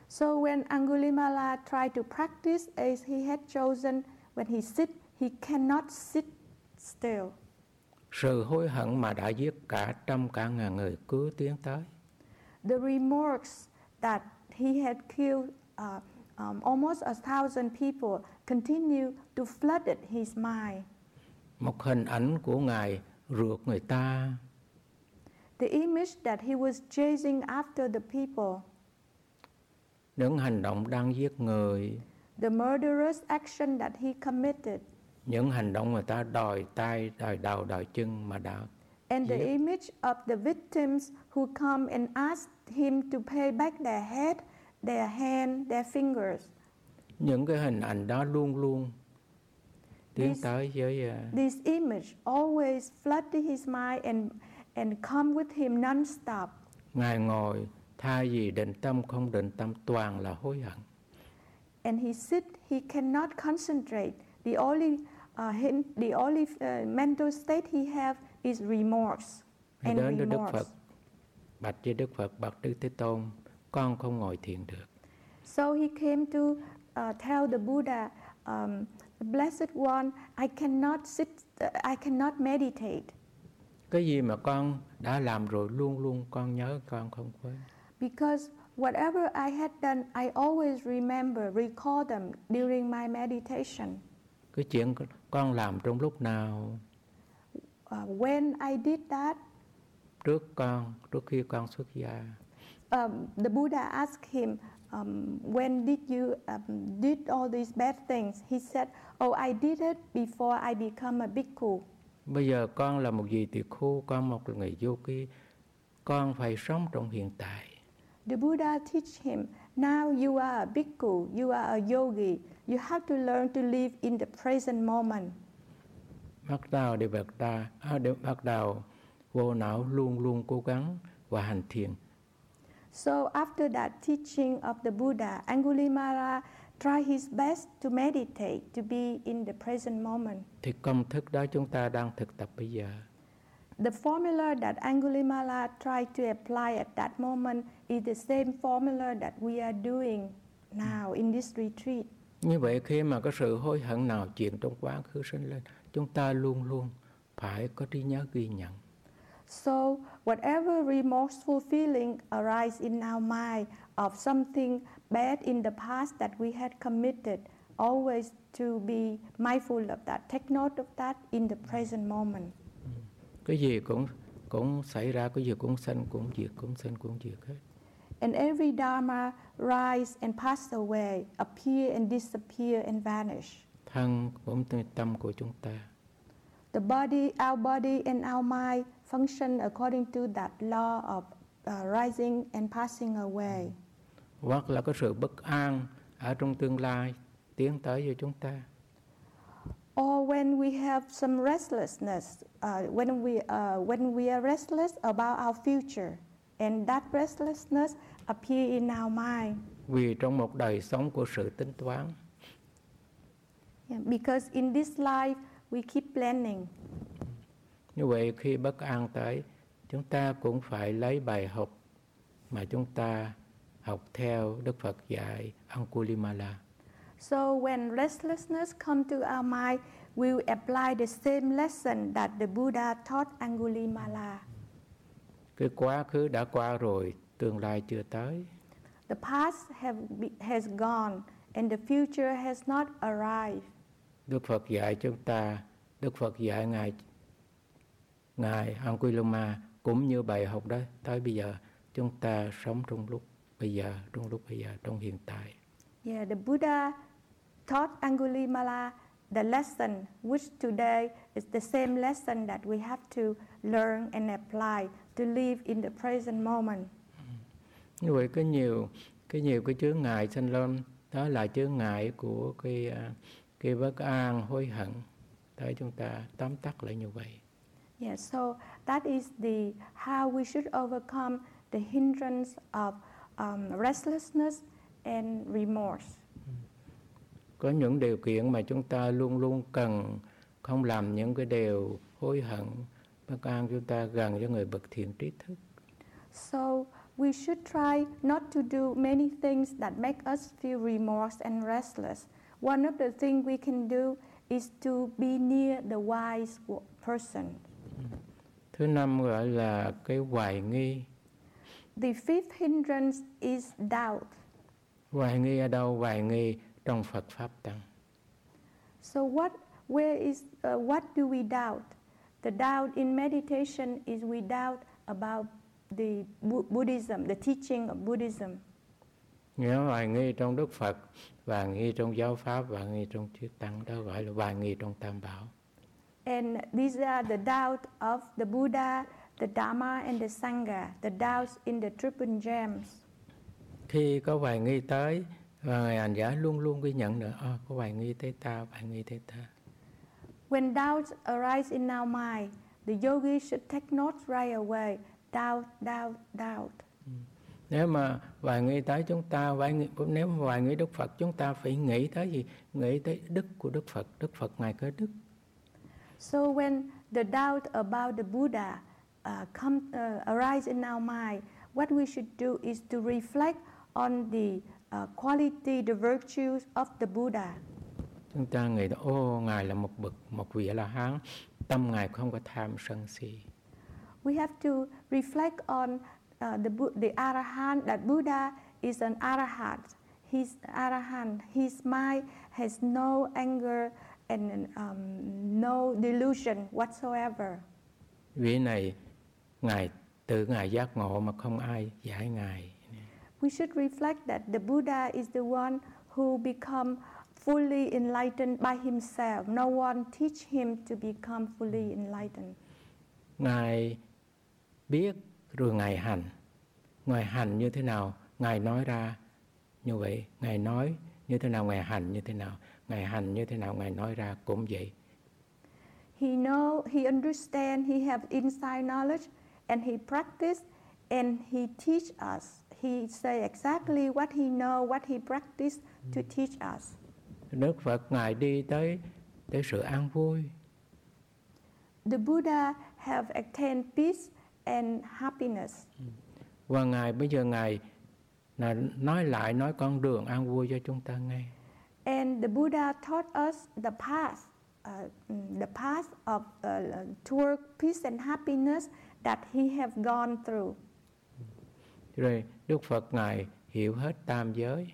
So when Angulimala tried to practice as he had chosen, when he sit, he cannot sit still. Sự hối hận mà đã giết cả trăm cả ngàn người cứ tiến tới. The remorse that he had killed uh, um, almost a thousand people continue to flood his mind. Một hình ảnh của Ngài rượt người ta, The image that he was chasing after the people, những hành động đang giết người, the murderous action that he committed, những hành động người ta đòi tay, đòi đầu, đòi chân mà đã and the image of the victims who come and ask him to pay back their head, their hand, their fingers. những cái hình ảnh đó luôn luôn tiến tới với ờ, This image always flooded his mind and, and come with him non-stop. ngài ngồi thay vì định tâm không định tâm toàn là hối hận And he sit, he cannot concentrate. The only, uh, hin- the only uh, mental state he have is remorse Ngài and đến với Đức. Phật bạch với Đức Phật bạch Đức Thế Tôn con không ngồi thiền được So he came to uh, tell the Buddha, um, Blessed One, I cannot sit, I cannot meditate. Cái gì mà con đã làm rồi luôn luôn con nhớ con không quên? Because whatever I had done, I always remember, recall them during my meditation. cái chuyện con làm trong lúc nào? Uh, when I did that, trước con trước khi con xuất gia. um, the Buddha asked him, um, when did you um, did all these bad things? He said, oh, I did it before I become a bhikkhu. bây giờ con là một vị tỳ khu con một người ký con phải sống trong hiện tại The Buddha teach him, now you are a bhikkhu, you are a yogi. You have to learn to live in the present moment. bắt đầu để bắt đầu à, để bắt đầu vô não luôn luôn cố gắng và hành thiền So after that teaching of the Buddha, Angulimala tried his best to meditate, to be in the present moment. thì công thức đó chúng ta đang thực tập bây giờ The formula that Angulimala tried to apply at that moment is the same formula that we are doing now in this retreat. như vậy khi mà có sự hối hận nào chuyện trong quá khứ sinh lên chúng ta luôn luôn phải có trí nhớ ghi nhận So, whatever remorseful feeling arise in our mind of something bad in the past that we had committed, always to be mindful of that. Take note of that in the present moment. cái gì cũng cũng xảy ra cái gì cũng sanh cũng diệt cũng sanh cũng diệt hết And every dharma rise and pass away, appear and disappear and vanish. thân cũng tâm của chúng ta The body, our body and our mind function according to that law of uh, rising and passing away. hoặc là có sự bất an ở trong tương lai tiến tới với chúng ta Or when we have some restlessness, uh, when, we, uh, when we are restless about our future, and that restlessness appear in our mind. Vì trong một đời sống của sự tính toán, Yeah, because in this life we keep planning. Như vậy khi bất an tới, chúng ta cũng phải lấy bài học mà chúng ta học theo Đức Phật dạy Angulimala. So when restlessness come to our mind, we will apply the same lesson that the Buddha taught Angulimala. Cái quá khứ đã qua rồi, tương lai chưa tới. The past have be, has gone and the future has not arrived. Đức Phật dạy chúng ta, Đức Phật dạy ngài ngài Anguillama cũng như bài học đó tới bây giờ chúng ta sống trong lúc bây giờ, trong lúc bây giờ, trong hiện tại. Yeah, the Buddha taught Angulimala the lesson, which today is the same lesson that we have to learn and apply to live in the present moment. Như vậy có nhiều cái nhiều cái chướng ngại sinh lên đó là chướng ngại của cái à, cái bất an hối hận tới chúng ta tóm tắt lại như vậy. Yeah, so that is the how we should overcome the hindrance of um, restlessness and remorse. Có những điều kiện mà chúng ta luôn luôn cần không làm những cái điều hối hận bất an chúng ta gần với người bậc thiện trí thức. So we should try not to do many things that make us feel remorse and restless. One of the things we can do is to be near the wise person. Thứ năm gọi là cái hoài nghi. The fifth hindrance is doubt. Hoài nghi ở đâu? Hoài nghi trong Phật pháp tăng. So what where is uh, what do we doubt? The doubt in meditation is we doubt about the Bu- Buddhism, the teaching of Buddhism. Nghĩa hoài nghi trong Đức Phật, hoài nghi trong giáo pháp, hoài nghi trong chư tăng đó gọi là hoài nghi trong Tam Bảo. And these are the doubt of the Buddha, the Dharma, and the Sangha, the doubts in the triple gems. Khi có hoài nghi tới và ngài hành giả luôn luôn ghi nhận nữa, à, có hoài nghi tới ta, hoài nghi tới ta. When doubts arise in our mind, the yogi should take notes right away. Doubt, doubt, doubt. Nếu mà hoài nghi tới chúng ta, hoài nghi, nếu mà hoài nghi Đức Phật, chúng ta phải nghĩ tới gì? Nghĩ tới đức của Đức Phật. Đức Phật ngài có đức. So when the doubt about the Buddha uh, come uh, arise in our mind, what we should do is to reflect on the uh, quality, the virtues of the Buddha. Chúng ta nghĩ là ô ngài là một bậc một vị la hán, tâm ngài không có tham sân si. We have to reflect on uh, the, the Arahant, that Buddha is an Arahant. He's Arahant. His mind has no anger and um, no delusion whatsoever. Vị này ngài tự ngài giác ngộ mà không ai giải ngài. We should reflect that the Buddha is the one who become fully enlightened by himself. No one teach him to become fully enlightened. Ngài biết rồi ngài hành. Ngài hành như thế nào, ngài nói ra như vậy. Ngài nói như thế nào, ngài hành như thế nào. Ngài hành như thế nào, ngài nói ra cũng vậy. He know, he understand, he have inside knowledge, and he practice, and he teach us. He say exactly what he know, what he practice to teach us. Đức Phật ngài đi tới tới sự an vui. The Buddha have attained peace and happiness. Và ngài bây giờ ngài là nói lại nói con đường an vui cho chúng ta nghe. And the Buddha taught us the path, uh, the path of uh, toward peace and happiness that he have gone through. Rồi Đức Phật ngài hiểu hết tam giới.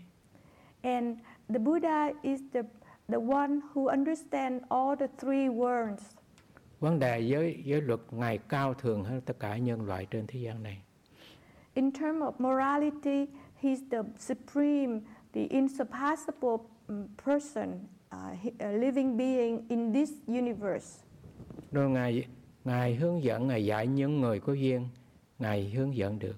And the Buddha is the, the one who understands all the three worlds. Vấn đề giới giới luật ngài cao thường hơn tất cả nhân loại trên thế gian này. In terms of morality, he's the supreme, the insurpassable person, uh, a living being in this universe. Rồi ngài ngài hướng dẫn ngài dạy những người có duyên, ngài hướng dẫn được.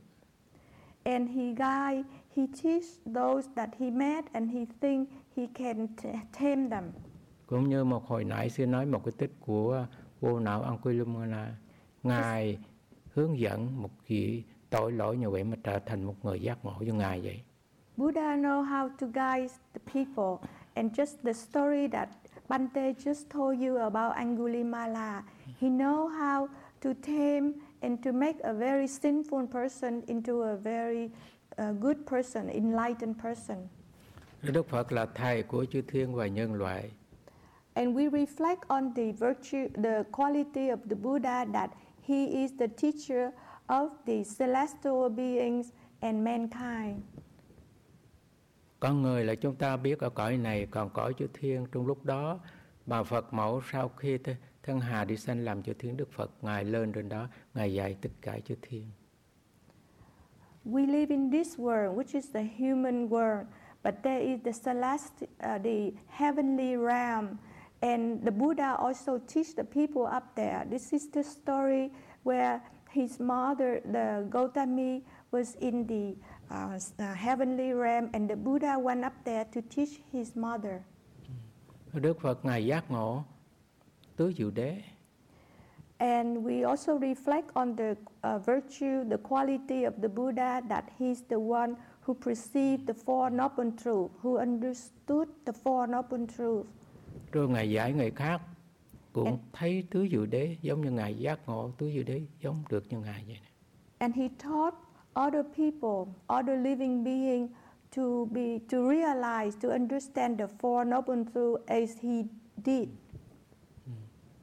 And he guide, he teach those that he met and he think he can tame them. Cũng như một hồi nãy sư nói một cái tích của vô não Anquilumala. Ngài hướng dẫn một vị tội lỗi như vậy mà trở thành một người giác ngộ như ngài vậy Buddha know how to guide the people and just the story that Bante just told you about Angulimala he know how to tame and to make a very sinful person into a very uh, good person enlightened person Đức Phật là thầy của chư thiên và nhân loại And we reflect on the virtue, the quality of the Buddha that he is the teacher of the celestial beings and mankind. Con người là chúng ta biết ở cõi này còn cõi chư thiên trong lúc đó mà Phật mẫu sau khi thân hà đi sanh làm chư thiên Đức Phật ngài lên trên đó ngài dạy tất cả chư thiên. We live in this world which is the human world but there is the celestial uh, the heavenly realm And the Buddha also teach the people up there. This is the story where his mother, the Gautami, was in the uh, uh, heavenly realm, and the Buddha went up there to teach his mother. Đức Phật ngài giác ngộ tứ diệu đế. And we also reflect on the uh, virtue, the quality of the Buddha, that he's the one who perceived the Four Noble Truths, who understood the Four Noble Truths. rồi ngài giải người khác cũng and, thấy tứ diệu đế giống như ngài giác ngộ tứ diệu đế giống được như ngài vậy. And he taught other people, other living beings to be to realize, to understand the four noble truths as he did.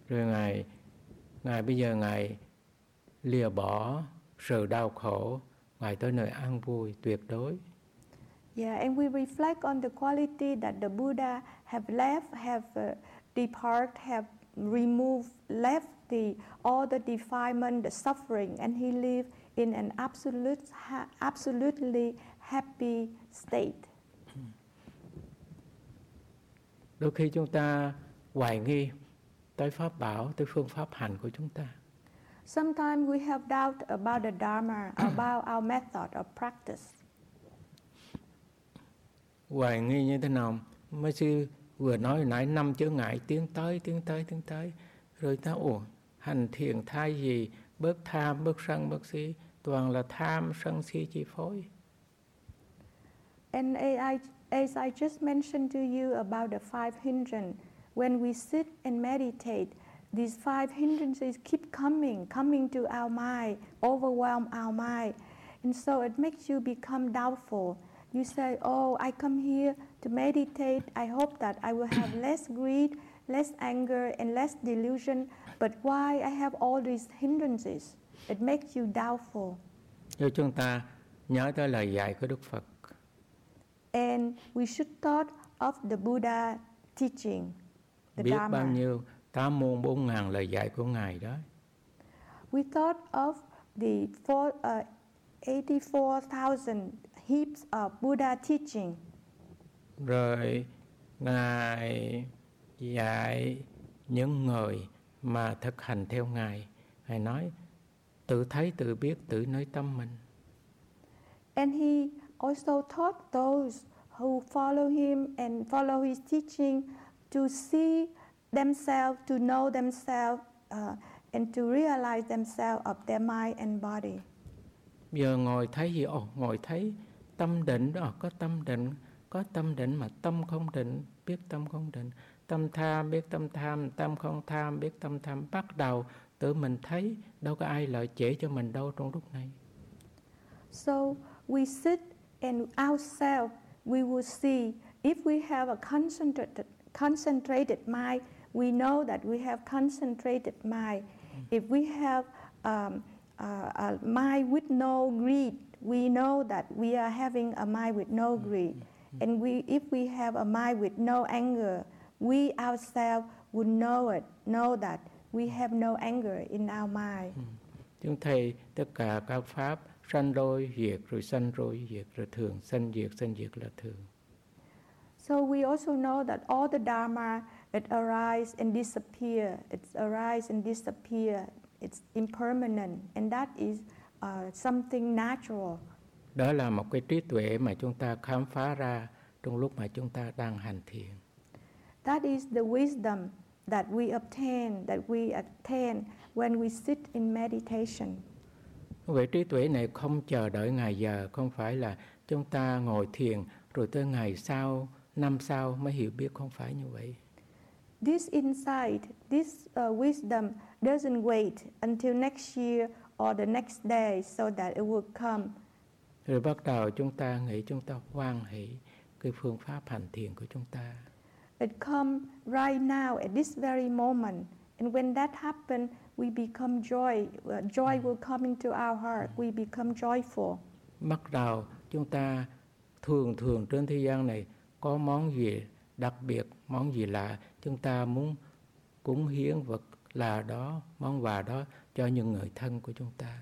Rồi ngài ngài bây giờ ngài lìa bỏ sự đau khổ, ngài tới nơi an vui tuyệt đối. Yeah, and we reflect on the quality that the Buddha have left, have uh, depart, have removed, left the all the defilement, the suffering, and he lived in an absolute, ha- absolutely happy state. Đôi khi chúng ta hoài nghi tới pháp bảo, tới phương pháp hành của chúng ta. Sometimes we have doubt about the Dharma, about our method of practice. hoài nghi như thế nào mấy sư vừa nói hồi nãy năm chướng ngại tiến tới tiến tới tiến tới rồi ta ủa hành thiền thay gì bớt tham bớt sân bớt si toàn là tham sân si chi phối And I, as I just mentioned to you about the five hindrances, when we sit and meditate, these five hindrances keep coming, coming to our mind, overwhelm our mind. And so it makes you become doubtful. You say, Oh, I come here to meditate. I hope that I will have less greed, less anger, and less delusion. But why I have all these hindrances? It makes you doubtful. Cho chúng ta nhớ tới lời dạy của Đức Phật. And we should thought of the Buddha teaching, the Biết Dharma. bao nhiêu tám muôn bốn ngàn lời dạy của Ngài đó. We thought of the four, uh, 84,000 heaps of Buddha teaching. Rồi Ngài dạy những người mà thực hành theo Ngài. Ngài nói tự thấy, tự biết, tự nơi tâm mình. And he also taught those who follow him and follow his teaching to see themselves, to know themselves, uh, and to realize themselves of their mind and body. Giờ ngồi thấy gì? Ồ, ngồi thấy tâm định đó có tâm định có tâm định mà tâm không định biết tâm không định tâm tham biết tâm tham tâm không tham biết tâm tham bắt đầu tự mình thấy đâu có ai lợi trễ cho mình đâu trong lúc này so we sit and ourselves we will see if we have a concentrated concentrated mind we know that we have concentrated mind if we have um, uh, a mind with no greed we know that we are having a mind with no mm-hmm. greed. Mm-hmm. And we, if we have a mind with no anger, we ourselves would know it, know that we have no anger in our mind. Ừ. Chúng thầy tất cả các pháp sanh đôi diệt rồi sanh rồi diệt rồi thường sanh diệt sanh diệt là thường. So we also know that all the dharma it arise and disappear. It arise and disappear. It's impermanent, and that is uh, something natural. Đó là một cái trí tuệ mà chúng ta khám phá ra trong lúc mà chúng ta đang hành thiền. That is the wisdom that we obtain, that we attain when we sit in meditation. Vậy trí tuệ này không chờ đợi ngày giờ, không phải là chúng ta ngồi thiền rồi tới ngày sau, năm sau mới hiểu biết, không phải như vậy. This insight, this uh, wisdom doesn't wait until next year or the next day so that it will come. Rồi bắt đầu chúng ta nghĩ chúng ta hoan hỷ cái phương pháp hành thiền của chúng ta. It comes right now at this very moment. And when that happens, we become joy. Uh, joy will come into our heart. We become joyful. Bắt đầu chúng ta thường thường trên thế gian này có món gì đặc biệt, món gì lạ, chúng ta muốn cúng hiến vật là đó, món quà đó cho những người thân của chúng ta.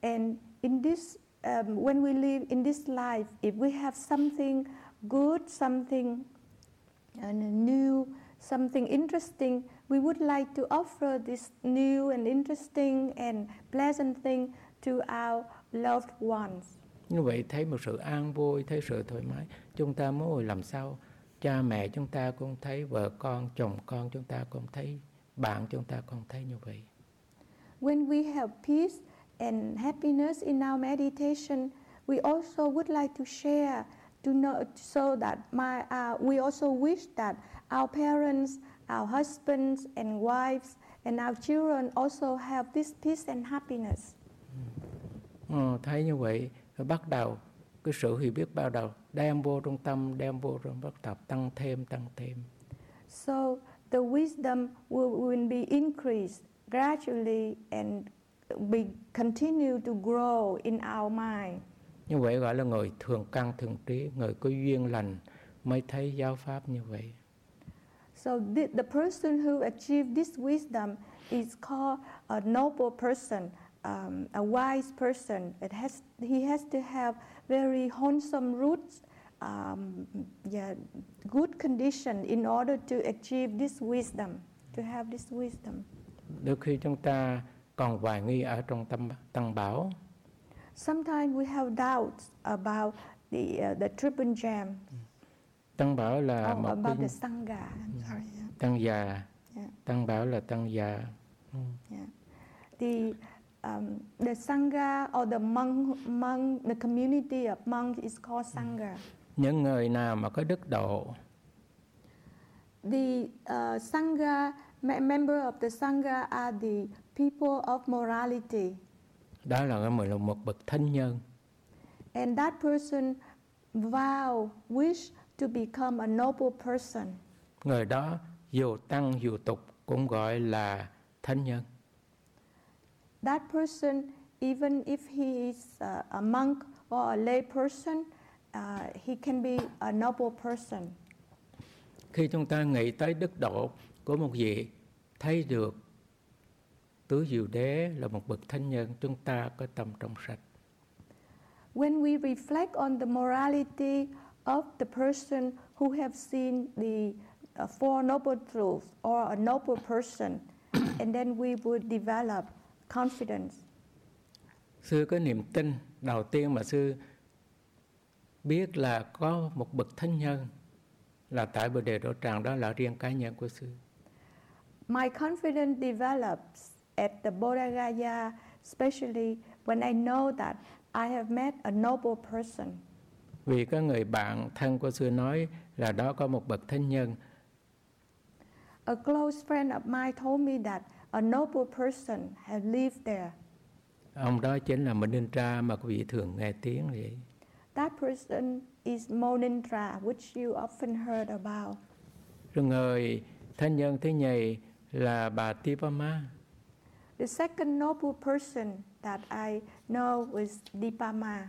And in this, um, when we live in this life, if we have something good, something uh, new, something interesting, we would like to offer this new and interesting and pleasant thing to our loved ones. Như vậy thấy một sự an vui, thấy sự thoải mái, chúng ta muốn làm sao cha mẹ chúng ta cũng thấy, vợ con, chồng con chúng ta cũng thấy, bạn chúng ta cũng thấy như vậy. When we have peace and happiness in our meditation, we also would like to share to know so that my uh, we also wish that our parents, our husbands and wives and our children also have this peace and happiness. Ừ, thấy như vậy bắt đầu cái sự hiểu biết bắt đầu đem vô trong tâm đem vô trong bắt đầu tăng thêm tăng thêm So the wisdom will, will be increased gradually and be continue to grow in our mind. Như vậy gọi là người thường căn thường trí người có duyên lành mới thấy giáo pháp như vậy So the, the person who achieved this wisdom is called a noble person, um, a wise person. It has, he has to have very wholesome roots, um, yeah, good condition in order to achieve this wisdom, to have this wisdom. đôi khi chúng ta còn hoài nghi ở trong tâm tăng bảo Sometimes we have doubts about the, uh, the triple gem, tăng bảo là or một about cái the sangha. I'm sorry. yeah. tăng già Yeah. tăng bảo là tăng già Ừ. Yeah. The um, the sangha or the monk, monk, the community of monks is called sangha. những người nào mà có đức độ The uh, sangha me- member of the sangha are the people of morality, đó là mình là một bậc thánh nhân and that person vow wish to become a noble person. người đó dù tăng dù tục cũng gọi là thánh nhân That person, even if he is uh, a monk or a lay person, uh, he can be a noble person. khi chúng ta nghĩ tới đức độ của một vị thấy được tứ diệu đế là một bậc thánh nhân chúng ta có tâm trong sạch When we reflect on the morality of the person who have seen the uh, Four Noble Truths or a noble person, and then we would develop confidence. sư có niềm tin đầu tiên mà sư biết là có một bậc thánh nhân là tại bồ đề đỗ tràng đó là riêng cá nhân của sư My confidence develops at the Bodha Gaya, especially when I know that I have met a noble person. vì có người bạn thân của sư nói là đó có một bậc thánh nhân A close friend of mine told me that a noble person had lived there. ông đó chính là Manintra mà quý vị thường nghe tiếng vậy That person is Monindra, which you often heard about. rồi người thánh nhân thứ nhì là bà Tipama The second noble person that I know is Dipama.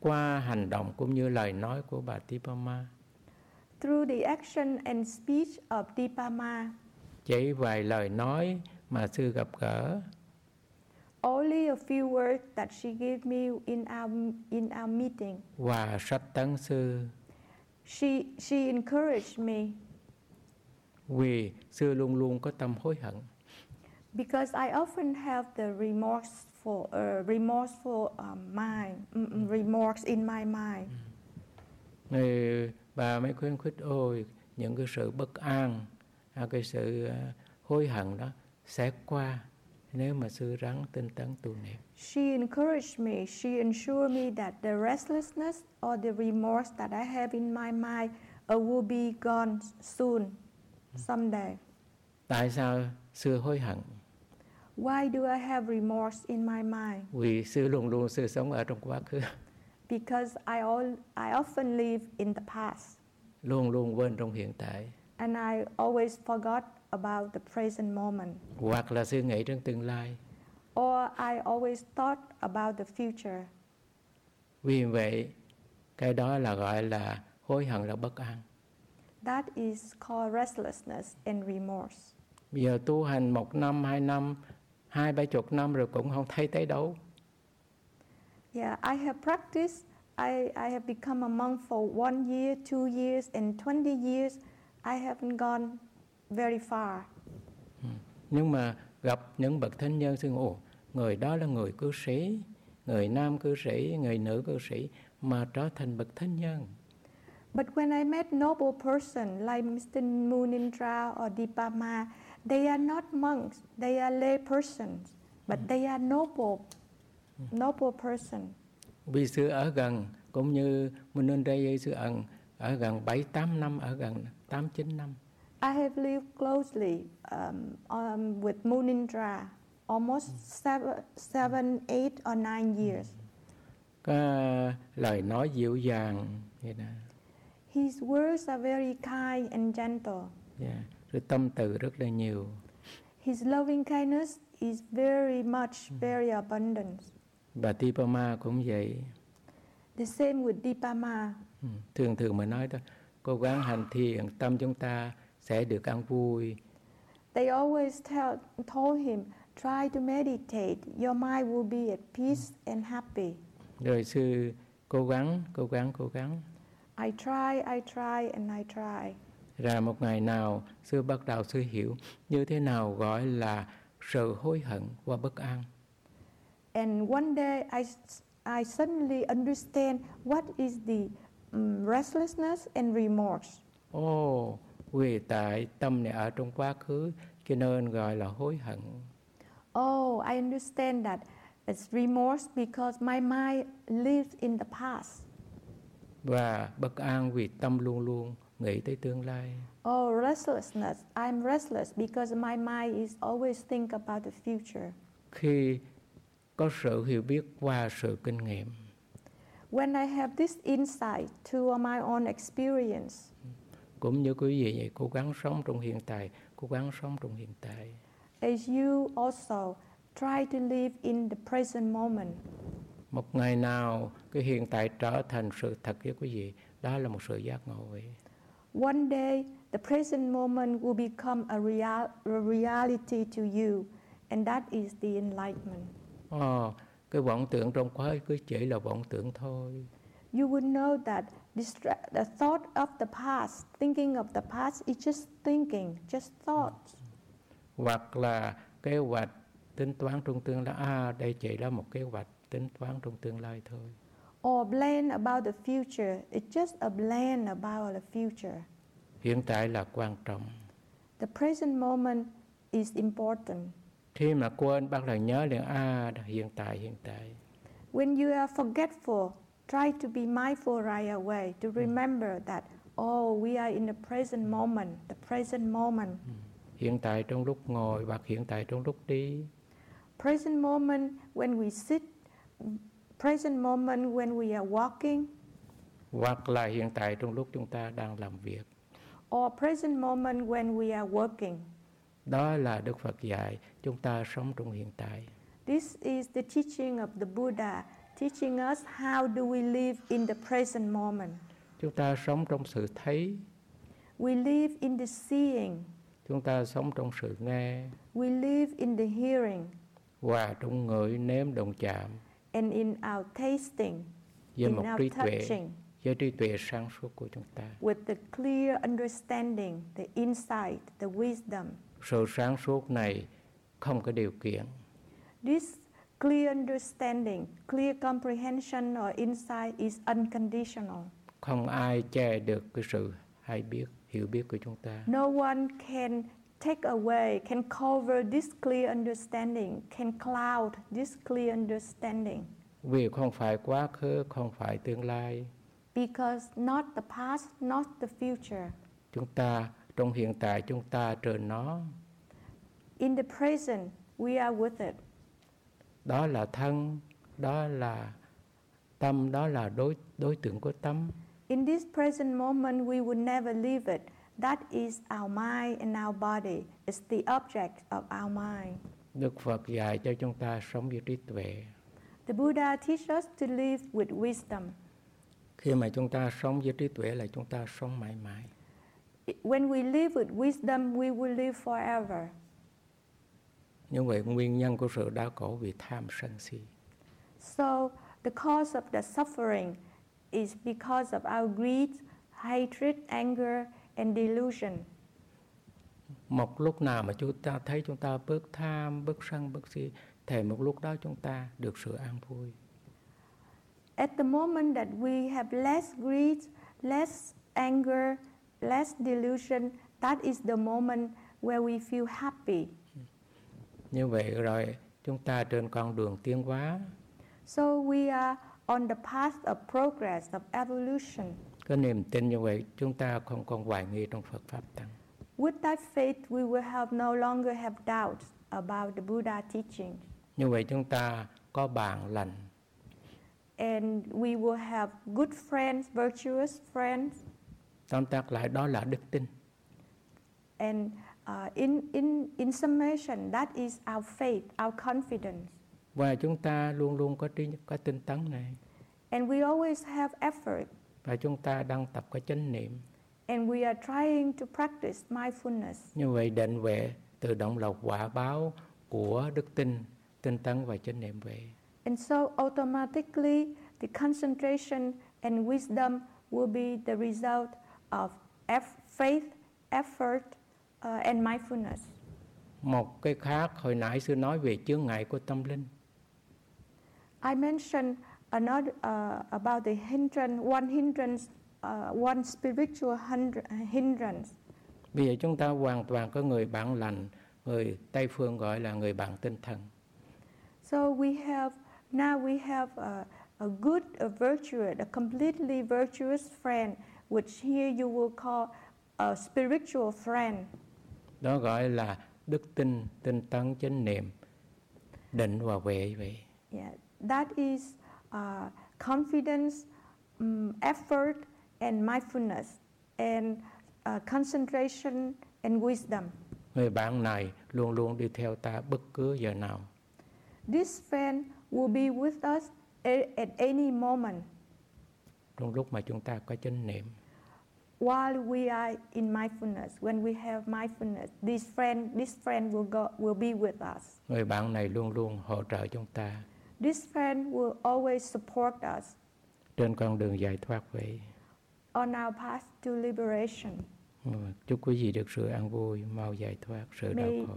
qua hành động cũng như lời nói của bà Tipama Through the action and speech of Dipama, chỉ vài lời nói mà sư gặp gỡ. Only a few words that she gave me in our, in our meeting, và sách tấn sư. She, she encouraged me. Vì sư luôn luôn có tâm hối hận because I often have the remorseful, uh, remorseful um, mind, mm, mm, remorse in my mind. Thì bà mới khuyến khích ôi những cái sự bất an à, cái sự à, hối hận đó sẽ qua nếu mà sư rắn tinh tấn tu niệm. She encouraged me, she ensured me that the restlessness or the remorse that I have in my mind uh, will be gone soon, someday. tại sao sư hối hận Why do I have remorse in my mind? vì sư luôn luôn sư sống ở trong quá khứ Because I, all, I often live in the past luôn luôn quên trong hiện tại and I always forgot about the present moment. hoặc là sư nghĩ trong tương lai Or I always thought about the future. vì vậy cái đó là gọi là hối hận là bất an That is called restlessness and remorse. bây giờ tu hành một năm hai năm hai ba chục năm rồi cũng không thấy tới đâu Yeah, I have practiced. I, I have become a monk for one year, two years, and 20 years. I haven't gone very far. nhưng mà gặp những bậc thánh nhân xưng ồ người đó là người cư sĩ người nam cư sĩ người nữ cư sĩ mà trở thành bậc thánh nhân But when I met noble person like Mr. Munindra or Dipama, they are not monks. They are lay persons, but they are noble, noble person. vì sư ở gần cũng như đây sư ẩn ở gần bảy tám năm ở gần tám chín năm I have lived closely um, um, with Munindra almost seven, seven, eight or nine years. có lời nói dịu dàng vậy đó His words are very kind and gentle. yeah. Rồi tâm từ rất là nhiều His loving kindness is very much, very abundant. và Tipama cũng vậy The same with Dipama. Ừ, thường thường mà nói đó cố gắng hành thiền tâm chúng ta sẽ được an vui They always tell, told him, try to meditate. Your mind will be at peace and happy. rồi sư cố gắng cố gắng cố gắng I try, I try, and I try. Ra một ngày nào sư bắt đầu sư hiểu như thế nào gọi là sự hối hận và bất an And one day I, I suddenly understand what is the um, restlessness and remorse. ồ vì tại tâm này ở trong quá khứ cho nên gọi là hối hận Oh, I understand that it's remorse because my mind lives in the past. và bất an vì tâm luôn luôn nghĩ tới tương lai. Oh, restlessness. I'm restless because my mind is always think about the future. khi có sự hiểu biết qua sự kinh nghiệm. When I have this insight to my own experience, cũng như quý vị vậy cố gắng sống trong hiện tại cố gắng sống trong hiện tại. As you also try to live in the present moment, một ngày nào cái hiện tại trở thành sự thật với quý vị đó là một sự giác ngộ vậy one day the present moment will become a, real, a reality to you, and that is the enlightenment. Ồ, cái vọng tưởng trong quá khứ chỉ là vọng tưởng thôi You would know that the thought of the past, thinking of the past, is just thinking, just thoughts. hoặc là kế hoạch tính toán trong tương lai à đây chỉ là một kế hoạch tính toán trong tương lai thôi Or plan about the future, it's just a plan about the future. hiện tại là quan trọng. The present moment is important. khi mà quên bắt đầu nhớ liền à hiện tại hiện tại. When you are forgetful, try to be mindful right away to remember that, oh, we are in the present moment, the present moment. hiện tại trong lúc ngồi hoặc hiện tại trong lúc đi. Present moment when we sit, present moment when we are walking, hoặc là hiện tại trong lúc chúng ta đang làm việc. or present moment when we are working. đó là đức phật dạy chúng ta sống trong hiện tại. This is the teaching of the Buddha, teaching us how do we live in the present moment. chúng ta sống trong sự thấy. We live in the seeing, chúng ta sống trong sự nghe. We live in the hearing, và trong ngửi nếm đồng chạm and in our tasting, với in một our trí tuệ touching, với trí tuệ sáng suốt của chúng ta with the clear understanding, the insight, the wisdom. sự sáng suốt này không có điều kiện This clear understanding, clear comprehension or insight is unconditional. không ai che được cái sự hay biết hiểu biết của chúng ta No one can take away, can cover this clear understanding, can cloud this clear understanding. vì không phải quá khứ không phải tương lai Because not the past, not the future. chúng ta trong hiện tại chúng ta trên nó In the present, we are with it. đó là thân đó là tâm đó là đối đối tượng của tâm In this present moment, we would never leave it. That is our mind and our body. It's the object of our mind. Đức Phật dạy cho chúng ta sống với trí tuệ The Buddha teaches us to live with wisdom. khi mà chúng ta sống với trí tuệ là chúng ta sống mãi mãi When we live with wisdom, we will live forever. như vậy nguyên nhân của sự đau khổ vì tham sân si So, the cause of the suffering is because of our greed, hatred, anger, and delusion. một lúc nào mà chúng ta thấy chúng ta bớt tham bớt sân bớt si thì một lúc đó chúng ta được sự an vui At the moment that we have less greed, less anger, less delusion, that is the moment where we feel happy. như vậy rồi chúng ta trên con đường tiến hóa So we are on the path of progress, of evolution. Có niềm tin như vậy chúng ta không còn hoài nghi trong Phật pháp tăng With that faith, we will have no longer have doubts about the Buddha teaching. như vậy chúng ta có bạn lành And we will have good friends, virtuous friends. tóm tắt lại đó là đức tin And uh, in, in, in summation, that is our faith, our confidence. và chúng ta luôn luôn có trí có tinh tấn này And we always have effort. Và chúng ta đang tập cái chánh niệm And we are trying to practice mindfulness. như vậy định huệ tự động là quả báo của đức tin tinh tấn và chánh niệm huệ And so automatically, the concentration and wisdom will be the result of faith, effort, uh, and mindfulness. một cái khác hồi nãy sư nói về chướng ngại của tâm linh I mentioned another uh, about the hindrance, one hindrance, uh, one spiritual hindr- hindrance. bây giờ chúng ta hoàn toàn có người bạn lành người tây phương gọi là người bạn tinh thần So we have now we have a, a good, a virtuous, a completely virtuous friend, which here you will call a spiritual friend. đó gọi là đức tin tinh tấn chánh niệm định và huệ vậy Yeah, that is uh, confidence, um, effort, and mindfulness, and uh, concentration and wisdom. người bạn này luôn luôn đi theo ta bất cứ giờ nào This friend will be with us at any moment trong lúc mà chúng ta có chánh niệm while we are in mindfulness. When we have mindfulness, this friend, this friend will go, will be with us. người bạn này luôn luôn hỗ trợ chúng ta This friend will always support us trên con đường giải thoát vậy on our path to liberation. Ừ, chúc quý vị được sự an vui mau giải thoát sự đau May- khổ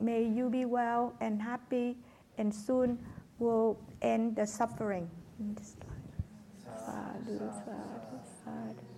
May you be well and happy, and soon will end the suffering. Sadhu, sadhu, sadhu.